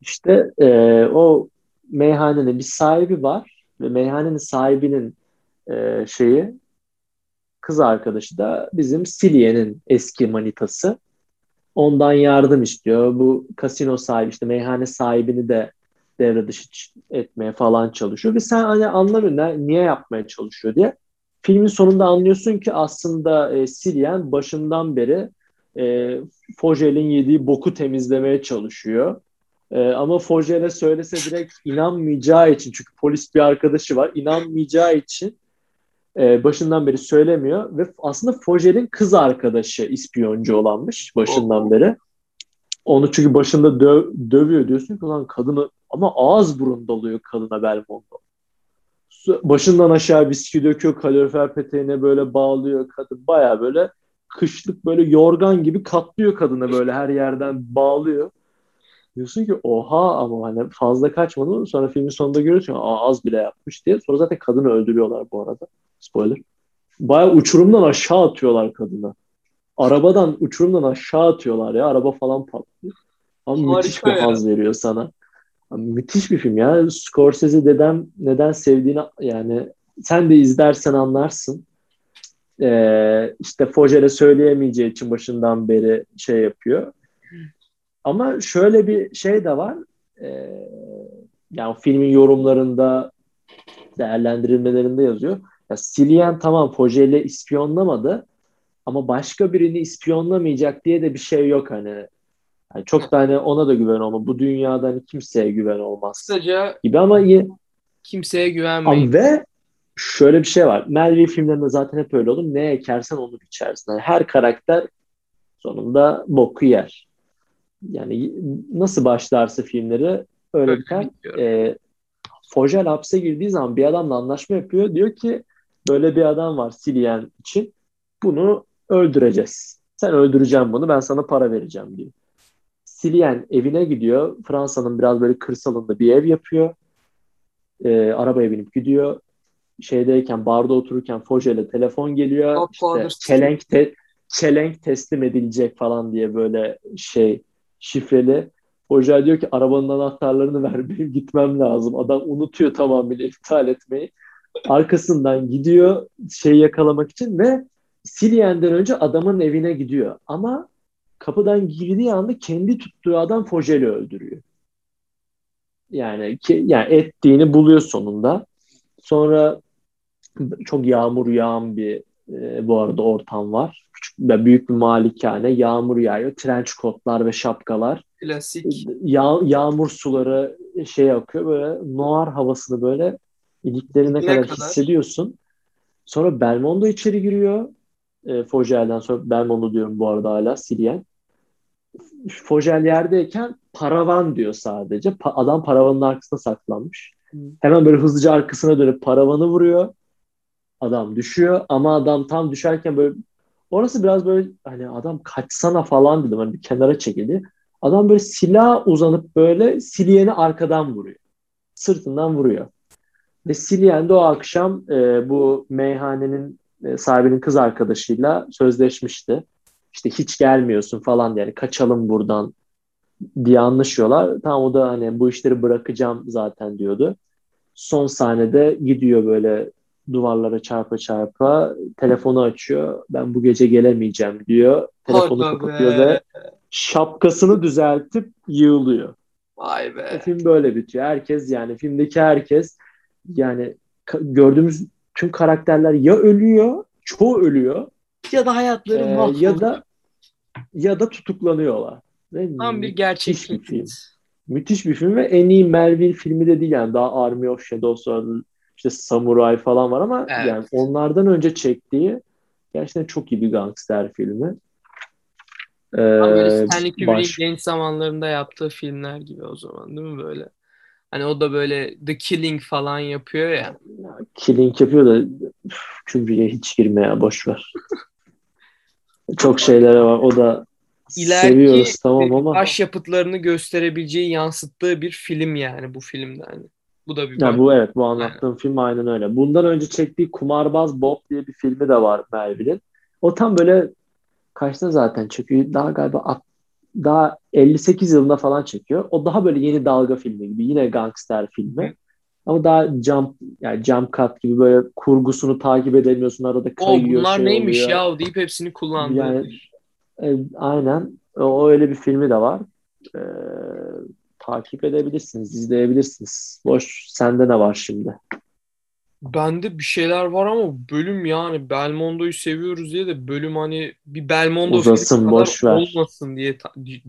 İşte e, o meyhanenin bir sahibi var ve meyhanenin sahibinin e, şeyi kız arkadaşı da bizim Silye'nin eski manitası ondan yardım istiyor. Bu kasino sahibi işte meyhane sahibini de devre dışı etmeye falan çalışıyor. Ve sen hani anlamıyorsun niye yapmaya çalışıyor diye. Filmin sonunda anlıyorsun ki aslında e, Silyen başından beri e, Fogel'in yediği boku temizlemeye çalışıyor. E, ama Fogel'e söylese direkt inanmayacağı için çünkü polis bir arkadaşı var inanmayacağı için e, başından beri söylemiyor ve aslında Fogel'in kız arkadaşı ispiyoncu olanmış başından beri. Onu çünkü başında döv, dövüyor diyorsun ki lan kadını ama ağız burun doluyor kadına Belmondo. Başından aşağı viski döküyor kalorifer peteğine böyle bağlıyor kadın baya böyle kışlık böyle yorgan gibi katlıyor kadını böyle her yerden bağlıyor. Diyorsun ki oha ama hani fazla kaçmadı sonra filmin sonunda görüyorsun az bile yapmış diye. Sonra zaten kadını öldürüyorlar bu arada. Spoiler. Baya uçurumdan aşağı atıyorlar kadını. Arabadan uçurumdan aşağı atıyorlar ya. Araba falan patlıyor. Ama Harika müthiş bir ya. haz veriyor sana. müthiş bir film ya. Scorsese dedem neden sevdiğini yani sen de izlersen anlarsın. Ee, işte Foger'e söyleyemeyeceği için başından beri şey yapıyor. Ama şöyle bir şey de var. Ee, yani filmin yorumlarında değerlendirilmelerinde yazıyor. Ya Cillian tamam Fogel'i ispiyonlamadı ama başka birini ispiyonlamayacak diye de bir şey yok hani. Yani çok da hani ona da güven olma. Bu dünyada hani kimseye güven olmaz. Kısaca gibi ama iyi. Kimseye güvenmeyin. Ve şöyle bir şey var. Melville filmlerinde zaten hep öyle olur. Ne ekersen onu biçersin. Yani her karakter sonunda boku yer. Yani nasıl başlarsa filmleri öyle biter. E, Fogel hapse girdiği zaman bir adamla anlaşma yapıyor. Diyor ki böyle bir adam var Silyen için. Bunu öldüreceğiz. Sen öldüreceğim bunu ben sana para vereceğim diyor. Silyen evine gidiyor. Fransa'nın biraz böyle kırsalında bir ev yapıyor. E, arabaya binip gidiyor. Şeydeyken barda otururken Fogel'e telefon geliyor. İşte çelenk, te, çelenk teslim edilecek falan diye böyle şey şifreli. Hoca diyor ki arabanın anahtarlarını ver benim gitmem lazım. Adam unutuyor tamamıyla iptal etmeyi. Arkasından gidiyor şeyi yakalamak için ve Silien'den önce adamın evine gidiyor. Ama kapıdan girdiği anda kendi tuttuğu adam Fojel'i öldürüyor. Yani ki, yani ettiğini buluyor sonunda. Sonra çok yağmur yağan bir e, bu arada ortam var. Küçük ve büyük bir malikane. Yağmur yağıyor. Trench kotlar ve şapkalar. Klasik. Yağ, yağmur suları şey akıyor. Böyle noir havasını böyle iliklerine kadar, kadar hissediyorsun. Sonra Belmondo içeri giriyor. E, Fogel'den sonra Belmondo diyorum bu arada hala Silien. Fogel yerdeyken paravan diyor sadece. Pa- adam paravanın arkasına saklanmış. Hmm. Hemen böyle hızlıca arkasına dönüp paravanı vuruyor. Adam düşüyor ama adam tam düşerken böyle orası biraz böyle hani adam kaçsana falan dedim. Hani bir kenara çekildi. Adam böyle silah uzanıp böyle Silien'i arkadan vuruyor. Sırtından vuruyor. Ve Silien de o akşam e, bu meyhanenin e, sahibinin kız arkadaşıyla sözleşmişti. İşte hiç gelmiyorsun falan yani kaçalım buradan diye anlaşıyorlar. Tamam o da hani bu işleri bırakacağım zaten diyordu. Son sahnede gidiyor böyle duvarlara çarpa çarpa telefonu açıyor. Ben bu gece gelemeyeceğim diyor. Telefonu Hadi kapatıyor be. ve şapkasını düzeltip yığılıyor. Vay be. E, film böyle bitiyor. Herkes yani filmdeki herkes yani gördüğümüz tüm karakterler ya ölüyor, çoğu ölüyor ya da hayatları e, mahvoluyor. Ya da ya da tutuklanıyorlar. Ve Tam bir gerçek bir film. Müthiş bir film ve en iyi Melville filmi de değil yani daha Army of Shadows var, işte Samurai falan var ama evet. yani onlardan önce çektiği gerçekten çok iyi bir gangster filmi. Ee, Stanley Kubrick'in genç zamanlarında yaptığı filmler gibi o zaman değil mi böyle? Hani o da böyle The Killing falan yapıyor ya. Killing yapıyor da Kubrick'e hiç girme ya boş ver. Çok şeylere var. O da İleriki seviyoruz tamam ama. baş yapıtlarını gösterebileceği, yansıttığı bir film yani bu filmde. Hani. Bu da bir ya bu evet bu anlattığım aynen. film aynen öyle. Bundan önce çektiği Kumarbaz Bob diye bir filmi de var Melville'in. O tam böyle kaçta zaten çekiyor? Daha galiba daha 58 yılında falan çekiyor. O daha böyle yeni dalga filmi gibi. Yine gangster filmi. Ama daha jump yani jump cut gibi böyle kurgusunu takip edemiyorsun arada kayıyor. O bunlar şey neymiş oluyor. ya deyip hepsini kullandı. Yani e, aynen o öyle bir filmi de var. E, takip edebilirsiniz, izleyebilirsiniz. Boş sende ne var şimdi? Bende bir şeyler var ama bölüm yani Belmondo'yu seviyoruz diye de bölüm hani bir Belmondo uzasın boş ver. olmasın diye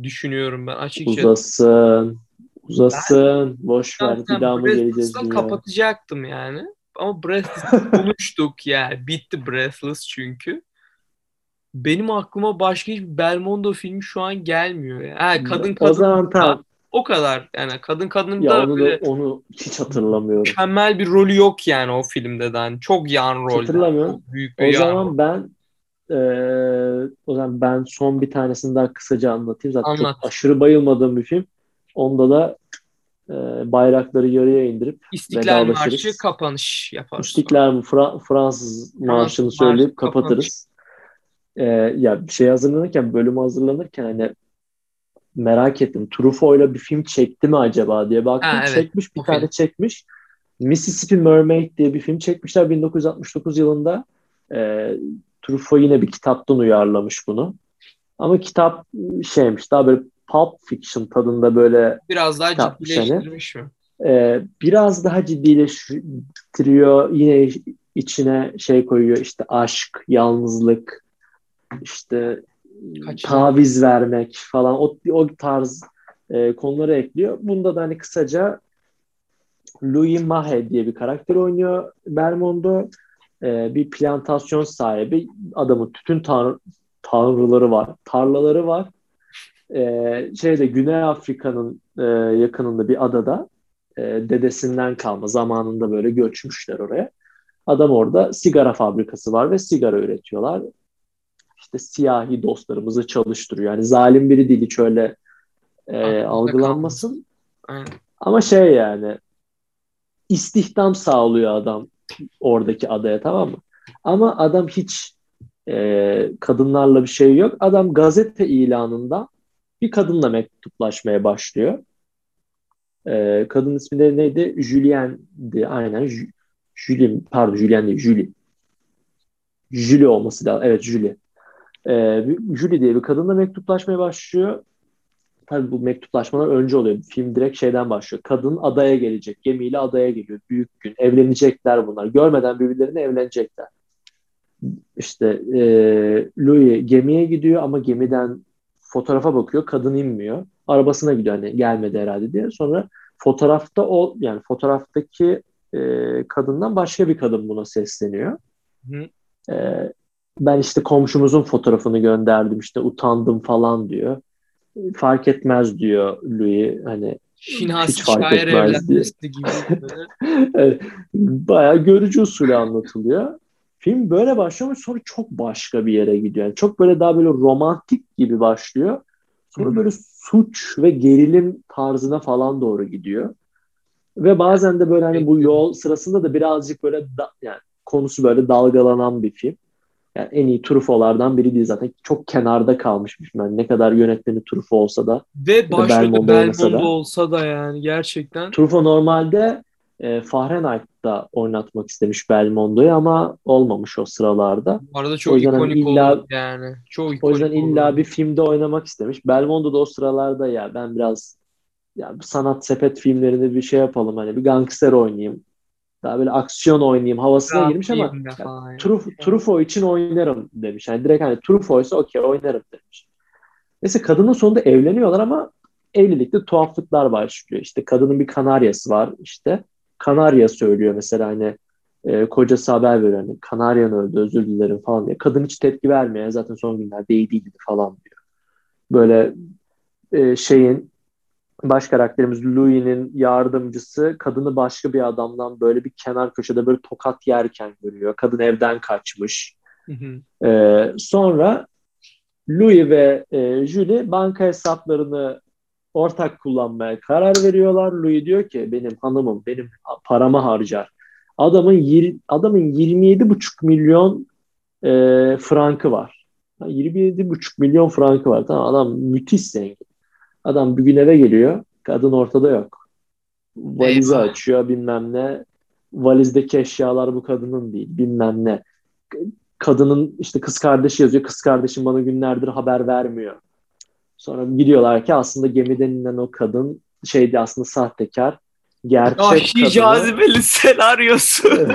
düşünüyorum ben açıkçası. Uzasın. Uzasın. Ben, boş ver. Bir daha mı geleceğiz diye. kapatacaktım yani. Ama Breathless konuştuk yani. Bitti Breathless çünkü. Benim aklıma başka hiçbir Belmondo filmi şu an gelmiyor. Yani. Ha, kadın kadın. O zaman tamam. O kadar. Yani kadın kadın ya da onu, da, onu hiç hatırlamıyorum. Mükemmel bir rolü yok yani o filmde de. Yani çok yan rol. Hatırlamıyorum. büyük bir o zaman rol. ben e, o zaman ben son bir tanesini daha kısaca anlatayım. Zaten Anlat. çok aşırı bayılmadığım bir film. Onda da e, bayrakları yarıya indirip İstiklal Marşı kapanış yaparız. İstiklal Fra- Fransız marşını söyleyip kapanış. kapatırız. E, ya şey hazırlanırken, bölüm hazırlanırken hani merak ettim. Truffaut'la bir film çekti mi acaba diye baktım. Ha, evet. Çekmiş bir o tane film. çekmiş. Mississippi Mermaid diye bir film çekmişler 1969 yılında. E, Truffaut yine bir kitaptan uyarlamış bunu. Ama kitap şeymiş daha böyle pulp fiction tadında böyle biraz daha ciddileştirmiş hani. mi? Ee, biraz daha ciddileştiriyor. Yine içine şey koyuyor işte aşk, yalnızlık, işte Kaçın. taviz vermek falan o, o tarz e, konuları ekliyor. Bunda da hani kısaca Louis Mahe diye bir karakter oynuyor Belmondo. E, bir plantasyon sahibi. Adamın tütün tar tanrıları var. Tarlaları var. E, şeyde Güney Afrika'nın e, yakınında bir adada e, dedesinden kalma zamanında böyle göçmüşler oraya. Adam orada sigara fabrikası var ve sigara üretiyorlar işte siyahi dostlarımızı çalıştırıyor. Yani zalim biri değil hiç öyle e, algılanmasın. Ama şey yani istihdam sağlıyor adam oradaki adaya tamam mı? Ama adam hiç e, kadınlarla bir şey yok. Adam gazete ilanında bir kadınla mektuplaşmaya başlıyor. E, kadın ismi de neydi? Julien'di aynen. Julie, pardon Julien değil, Julie. Julie olması lazım. Evet Julie. Ee, Julie diye bir kadınla mektuplaşmaya başlıyor. Tabii bu mektuplaşmalar önce oluyor. Film direkt şeyden başlıyor. Kadın adaya gelecek. Gemiyle adaya geliyor. Büyük gün. Evlenecekler bunlar. Görmeden birbirlerini evlenecekler. İşte e, Louis gemiye gidiyor ama gemiden fotoğrafa bakıyor. Kadın inmiyor. Arabasına gidiyor hani gelmedi herhalde diye. Sonra fotoğrafta o yani fotoğraftaki e, kadından başka bir kadın buna sesleniyor. Hı. E, ben işte komşumuzun fotoğrafını gönderdim işte utandım falan diyor. Fark etmez diyor Louis hani Şinasi hiç fark etmez diye. gibi. evet, bayağı görücü usulü anlatılıyor. Film böyle başlıyor ama sonra çok başka bir yere gidiyor. Yani çok böyle daha böyle romantik gibi başlıyor. Sonra böyle suç ve gerilim tarzına falan doğru gidiyor. Ve bazen de böyle hani bu yol sırasında da birazcık böyle da, yani konusu böyle dalgalanan bir film. Yani en iyi Truffaut'lardan biri değil zaten. Çok kenarda kalmış bir film. Yani ne kadar yönetmeni Truffaut olsa da. Ve başrolde Belmondo, olsa da yani gerçekten. Truffaut normalde e, Fahrenheit'ta oynatmak istemiş Belmondo'yu ama olmamış o sıralarda. Bu arada çok ikonik hani illa, oldu yani. Çok ikonik o yüzden illa oldu. bir filmde oynamak istemiş. Belmondo da o sıralarda ya ben biraz ya sanat sepet filmlerinde bir şey yapalım hani bir gangster oynayayım. Daha böyle aksiyon oynayayım havasına Rahat girmiş ama yani, Truf, Truffaut için oynarım demiş. Yani direkt hani Truffaut ise okey oynarım demiş. Neyse kadının sonunda evleniyorlar ama evlilikte tuhaflıklar başlıyor. İşte kadının bir kanaryası var işte. Kanarya söylüyor mesela hani e, kocası haber veriyor hani Kanaryan öldü özür dilerim falan diye. Kadın hiç tepki vermiyor. Zaten son günlerde iyi değildi falan diyor. Böyle e, şeyin baş karakterimiz Louis'nin yardımcısı kadını başka bir adamdan böyle bir kenar köşede böyle tokat yerken görüyor. Kadın evden kaçmış. Hı hı. Ee, sonra Louis ve e, Julie banka hesaplarını ortak kullanmaya karar veriyorlar. Louis diyor ki benim hanımım benim paramı harcar. Adamın yir, adamın 27,5 milyon e, frankı var. 27,5 milyon frankı var. Tamam adam müthiş zengin. Adam bir gün eve geliyor. Kadın ortada yok. Valizi Eyvah. açıyor bilmem ne. Valizdeki eşyalar bu kadının değil bilmem ne. Kadının işte kız kardeşi yazıyor. Kız kardeşim bana günlerdir haber vermiyor. Sonra gidiyorlar ki aslında gemiden inen o kadın şeydi aslında sahtekar. Gerçek Vahşi kadını... cazibeli senaryosu.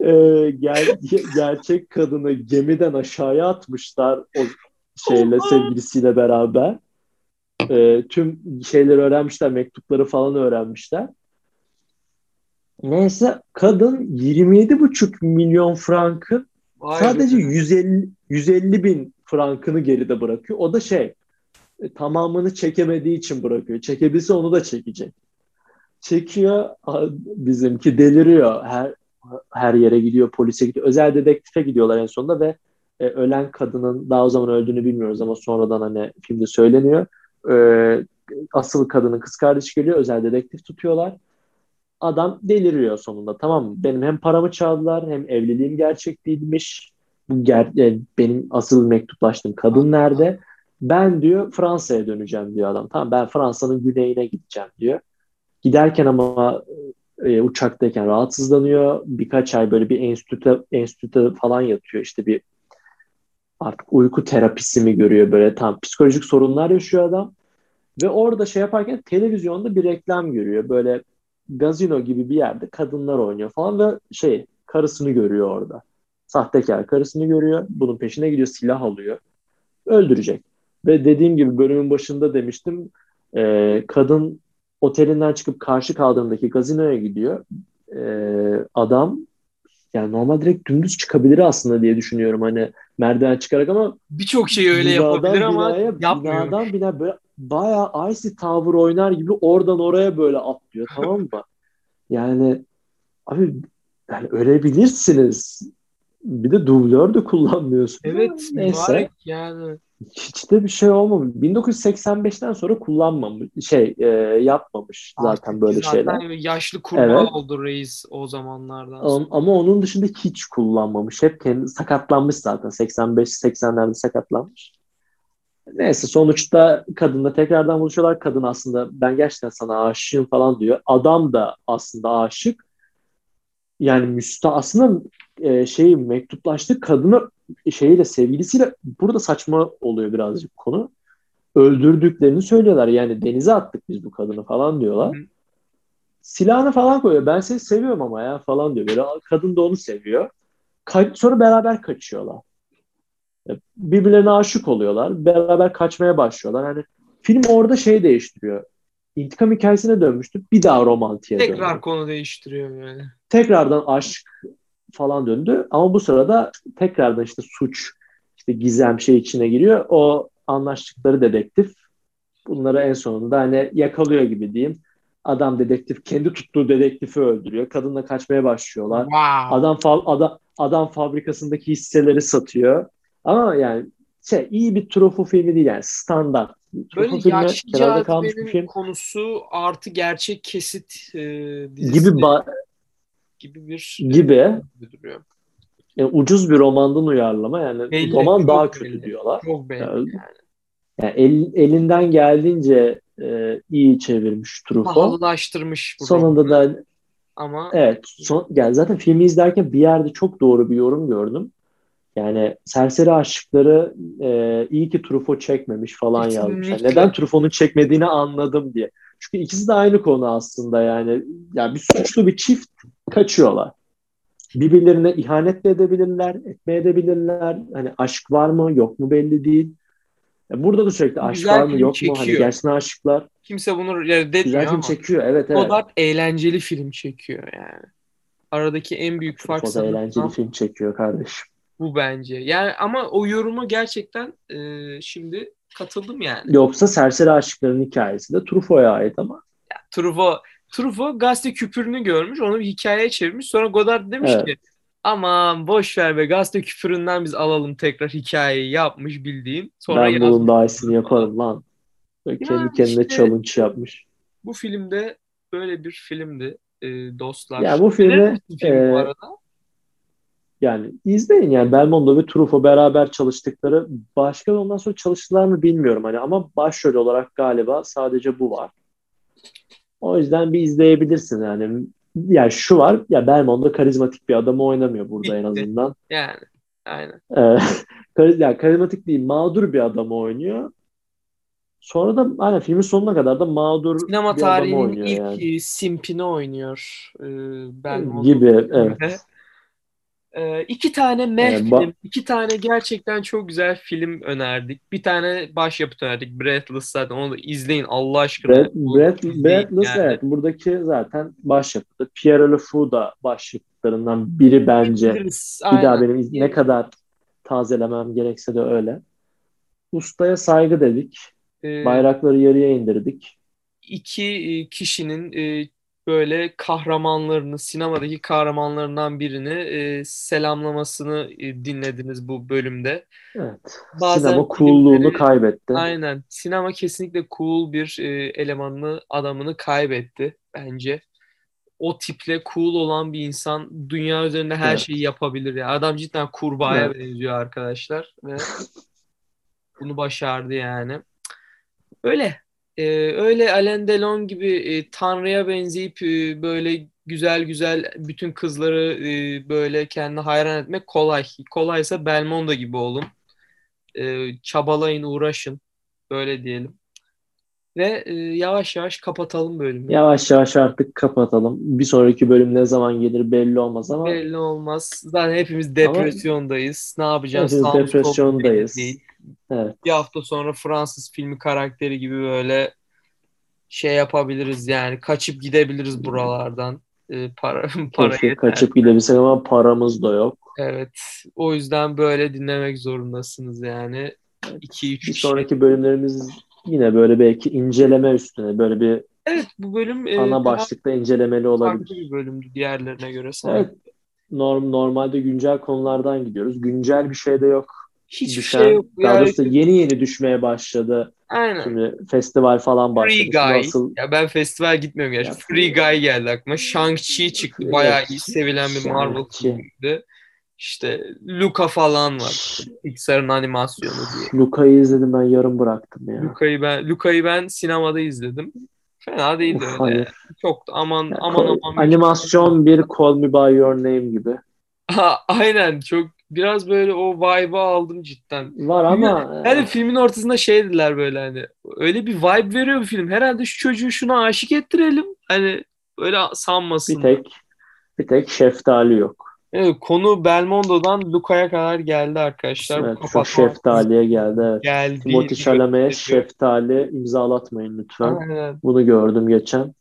e, ger gerçek kadını gemiden aşağıya atmışlar o şeyle sevgilisiyle beraber e, tüm şeyleri öğrenmişler, mektupları falan öğrenmişler. Neyse kadın 27,5 milyon frankın Vay sadece 150 150 bin frankını geride bırakıyor. O da şey e, tamamını çekemediği için bırakıyor. Çekebilse onu da çekecek. Çekiyor bizimki deliriyor. Her her yere gidiyor, polise gidiyor. Özel dedektife gidiyorlar en sonunda ve e, ölen kadının daha o zaman öldüğünü bilmiyoruz ama sonradan hani filmde söyleniyor e, asıl kadının kız kardeşi geliyor. Özel dedektif tutuyorlar. Adam deliriyor sonunda tamam mı? Benim hem paramı çaldılar hem evliliğim gerçek değilmiş. Bu ger e, benim asıl mektuplaştığım kadın nerede? Ben diyor Fransa'ya döneceğim diyor adam. Tamam ben Fransa'nın güneyine gideceğim diyor. Giderken ama e, uçaktayken rahatsızlanıyor. Birkaç ay böyle bir enstitüte, enstitüte falan yatıyor. İşte bir artık uyku terapisi mi görüyor böyle tam psikolojik sorunlar yaşıyor adam. Ve orada şey yaparken televizyonda bir reklam görüyor. Böyle gazino gibi bir yerde kadınlar oynuyor falan ve şey karısını görüyor orada. Sahtekar karısını görüyor. Bunun peşine gidiyor silah alıyor. Öldürecek. Ve dediğim gibi bölümün başında demiştim e, kadın otelinden çıkıp karşı kaldığındaki gazinoya gidiyor. E, adam yani normal direkt dümdüz çıkabilir aslında diye düşünüyorum hani merdiven çıkarak ama birçok şey öyle yapabilir ama yapmıyor. Binadan bina böyle bayağı Icy Tower oynar gibi oradan oraya böyle atlıyor tamam mı? yani abi yani ölebilirsiniz. Bir de dublör de kullanmıyorsun. Evet. Neyse. Yani hiç de bir şey olmamış. 1985'ten sonra kullanmamış, şey e, yapmamış zaten Artık böyle zaten şeyler. yaşlı kurbağa evet. oldu reis o zamanlardan sonra. Ama onun dışında hiç kullanmamış. Hep kendi sakatlanmış zaten. 85-80'lerde sakatlanmış. Neyse sonuçta kadınla tekrardan buluşuyorlar. Kadın aslında ben gerçekten sana aşığım falan diyor. Adam da aslında aşık. yani müsta aslında e, şey mektuplaştığı kadını şeyiyle sevgilisiyle burada saçma oluyor birazcık konu. Öldürdüklerini söylüyorlar. Yani denize attık biz bu kadını falan diyorlar. Hı. Silahını falan koyuyor. Ben seni seviyorum ama ya falan diyor. Böyle kadın da onu seviyor. Ka- sonra beraber kaçıyorlar. Birbirlerine aşık oluyorlar. Beraber kaçmaya başlıyorlar. Yani film orada şey değiştiriyor. İntikam hikayesine dönmüştü. Bir daha romantiğe döndü. Tekrar konu değiştiriyor yani. Tekrardan aşk falan döndü. Ama bu sırada tekrardan işte suç, işte gizem şey içine giriyor. O anlaştıkları dedektif bunları en sonunda hani yakalıyor gibi diyeyim. Adam dedektif kendi tuttuğu dedektifi öldürüyor. Kadınla kaçmaya başlıyorlar. Wow. Adam fa adam adam fabrikasındaki hisseleri satıyor. Ama yani şey iyi bir trufu filmi değil yani standart. Böyle yaşlıca kalmış bir film. konusu artı gerçek kesit e, dizisi gibi ba- gibi bir gibi e, duruyor. Yani ucuz bir romandan uyarlama yani belli, roman daha kötü belli. diyorlar. Çok belli yani. yani el, elinden geldiğince e, iyi çevirmiş Truffaut. Pahalılaştırmış. Sonunda romanı. da ama evet son, yani zaten filmi izlerken bir yerde çok doğru bir yorum gördüm. Yani serseri aşıkları e, iyi ki Truffaut çekmemiş falan yazmış. Yani neden Truffaut'un çekmediğini anladım diye. Çünkü ikisi de aynı konu aslında yani. Yani bir suçlu bir çift kaçıyorlar. Birbirlerine ihanet de edebilirler, etmeye edebilirler. Hani aşk var mı yok mu belli değil. Burada da sürekli aşk Güzel var mı yok çekiyor. mu? Hani gerçekten aşıklar. Kimse bunu reddetmiyor Güzel film çekiyor evet evet. Godard eğlenceli film çekiyor yani. Aradaki en büyük fark O da eğlenceli film çekiyor kardeşim. Bu bence. Yani ama o yoruma gerçekten e, şimdi katıldım yani. Yoksa Serseri Aşıkların hikayesi de Truffaut'a ait ama. Ya, Truffaut, Truffaut gazete küpürünü görmüş, onu bir hikayeye çevirmiş. Sonra Godard demiş evet. ki aman boş ver be gazete küpüründen biz alalım tekrar hikayeyi yapmış bildiğin. Sonra ben bunun daha iyisini yaparım lan. Böyle yani kendi kendine işte, challenge yapmış. Bu filmde böyle bir filmdi e, dostlar. Ya bu filmde film e, bu arada? Yani izleyin yani Belmondo ve Truffaut beraber çalıştıkları başka ondan sonra çalıştılar mı bilmiyorum hani ama başrol olarak galiba sadece bu var. O yüzden bir izleyebilirsin yani. Yani şu var ya Belmondo karizmatik bir adamı oynamıyor burada Bitti. en azından. Yani aynen. Ee, yani karizmatik değil mağdur bir adamı oynuyor. Sonra da aynen filmin sonuna kadar da mağdur Sinema bir adamı oynuyor ilk yani. simpini oynuyor e, Belmondo. Gibi evet. Ee, iki tane meh ee, film, iki tane gerçekten çok güzel film önerdik. Bir tane başyapıt önerdik. Breathless zaten onu da izleyin Allah aşkına. Breath, Breath, Breathless yani. evet buradaki zaten başyapıtı. Pierre Le da başyapıtlarından biri bence. Biliriz, bir daha benim ne kadar tazelemem gerekse de öyle. Ustaya saygı dedik. Ee, Bayrakları yarıya indirdik. İki e, kişinin e, böyle kahramanlarını, sinemadaki kahramanlarından birini e, selamlamasını e, dinlediniz bu bölümde. Evet. Bazen Sinema coolluğunu filmleri, kaybetti. Aynen. Sinema kesinlikle cool bir e, elemanını, adamını kaybetti bence. O tiple cool olan bir insan dünya üzerinde her evet. şeyi yapabilir ya. Adam cidden kurbağaya evet. benziyor arkadaşlar ve bunu başardı yani. Öyle e, öyle Alain Delon gibi e, Tanrı'ya benzeyip e, böyle güzel güzel bütün kızları e, böyle kendine hayran etmek kolay. Kolaysa Belmondo gibi olun. E, çabalayın, uğraşın. Böyle diyelim. Ve e, yavaş yavaş kapatalım bölümü. Yavaş yavaş artık kapatalım. Bir sonraki bölüm ne zaman gelir belli olmaz ama. Belli olmaz. Zaten hepimiz depresyondayız. Ama ne yapacağız? Hepimiz depresyondayız. Evet. Bir hafta sonra Fransız filmi karakteri gibi böyle şey yapabiliriz yani kaçıp gidebiliriz buralardan. Ee, para para Keşke yeter. kaçıp gidebilsek ama paramız da yok. Evet. O yüzden böyle dinlemek zorundasınız yani. 2 3 Bir sonraki bölümlerimiz yine böyle belki inceleme üstüne böyle bir Evet bu bölüm e, ana başlıkta incelemeli olabilir. Farklı bir bölümdü diğerlerine göre sanırım. Evet. Norm, normalde güncel konulardan gidiyoruz. Güncel bir şey de yok. Hiçbir düşen, şey yok. Daha doğrusu yeni yeni düşmeye başladı. Aynen. Şimdi festival falan başladı. Free Guy. Nasıl... Ya ben festival gitmiyorum gerçi. Free Guy geldi aklıma. Shang-Chi çıktı. Bayağı iyi sevilen bir Marvel filmiydi. İşte Luca falan var. Pixar'ın animasyonu diye. Luca'yı izledim ben yarım bıraktım ya. Luca'yı ben Luca'yı ben sinemada izledim. Fena değildi Uf, öyle. hani- Çok aman Yani aman ko- aman. animasyon bir Call Me By Your Name gibi. Ha, aynen çok biraz böyle o vibe'ı aldım cidden. Var ama Yani filmin ortasında şey dediler böyle hani öyle bir vibe veriyor bu film. Herhalde şu çocuğu şuna aşık ettirelim. Hani öyle sanmasın. bir tek bir tek şeftali yok. Evet, konu Belmondo'dan Luca'ya kadar geldi arkadaşlar. Evet, kapatma şeftaliye geldi. Evet. geldi. Timothy Chalamet'e şeftali imzalatmayın lütfen. Aynen. Bunu gördüm geçen.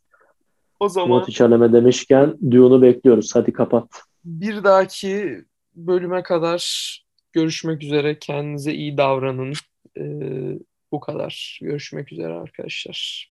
O zaman Timothy Chalamet demişken Dune'u bekliyoruz. Hadi kapat. bir dahaki bölüme kadar görüşmek üzere. Kendinize iyi davranın. Ee, bu kadar. Görüşmek üzere arkadaşlar.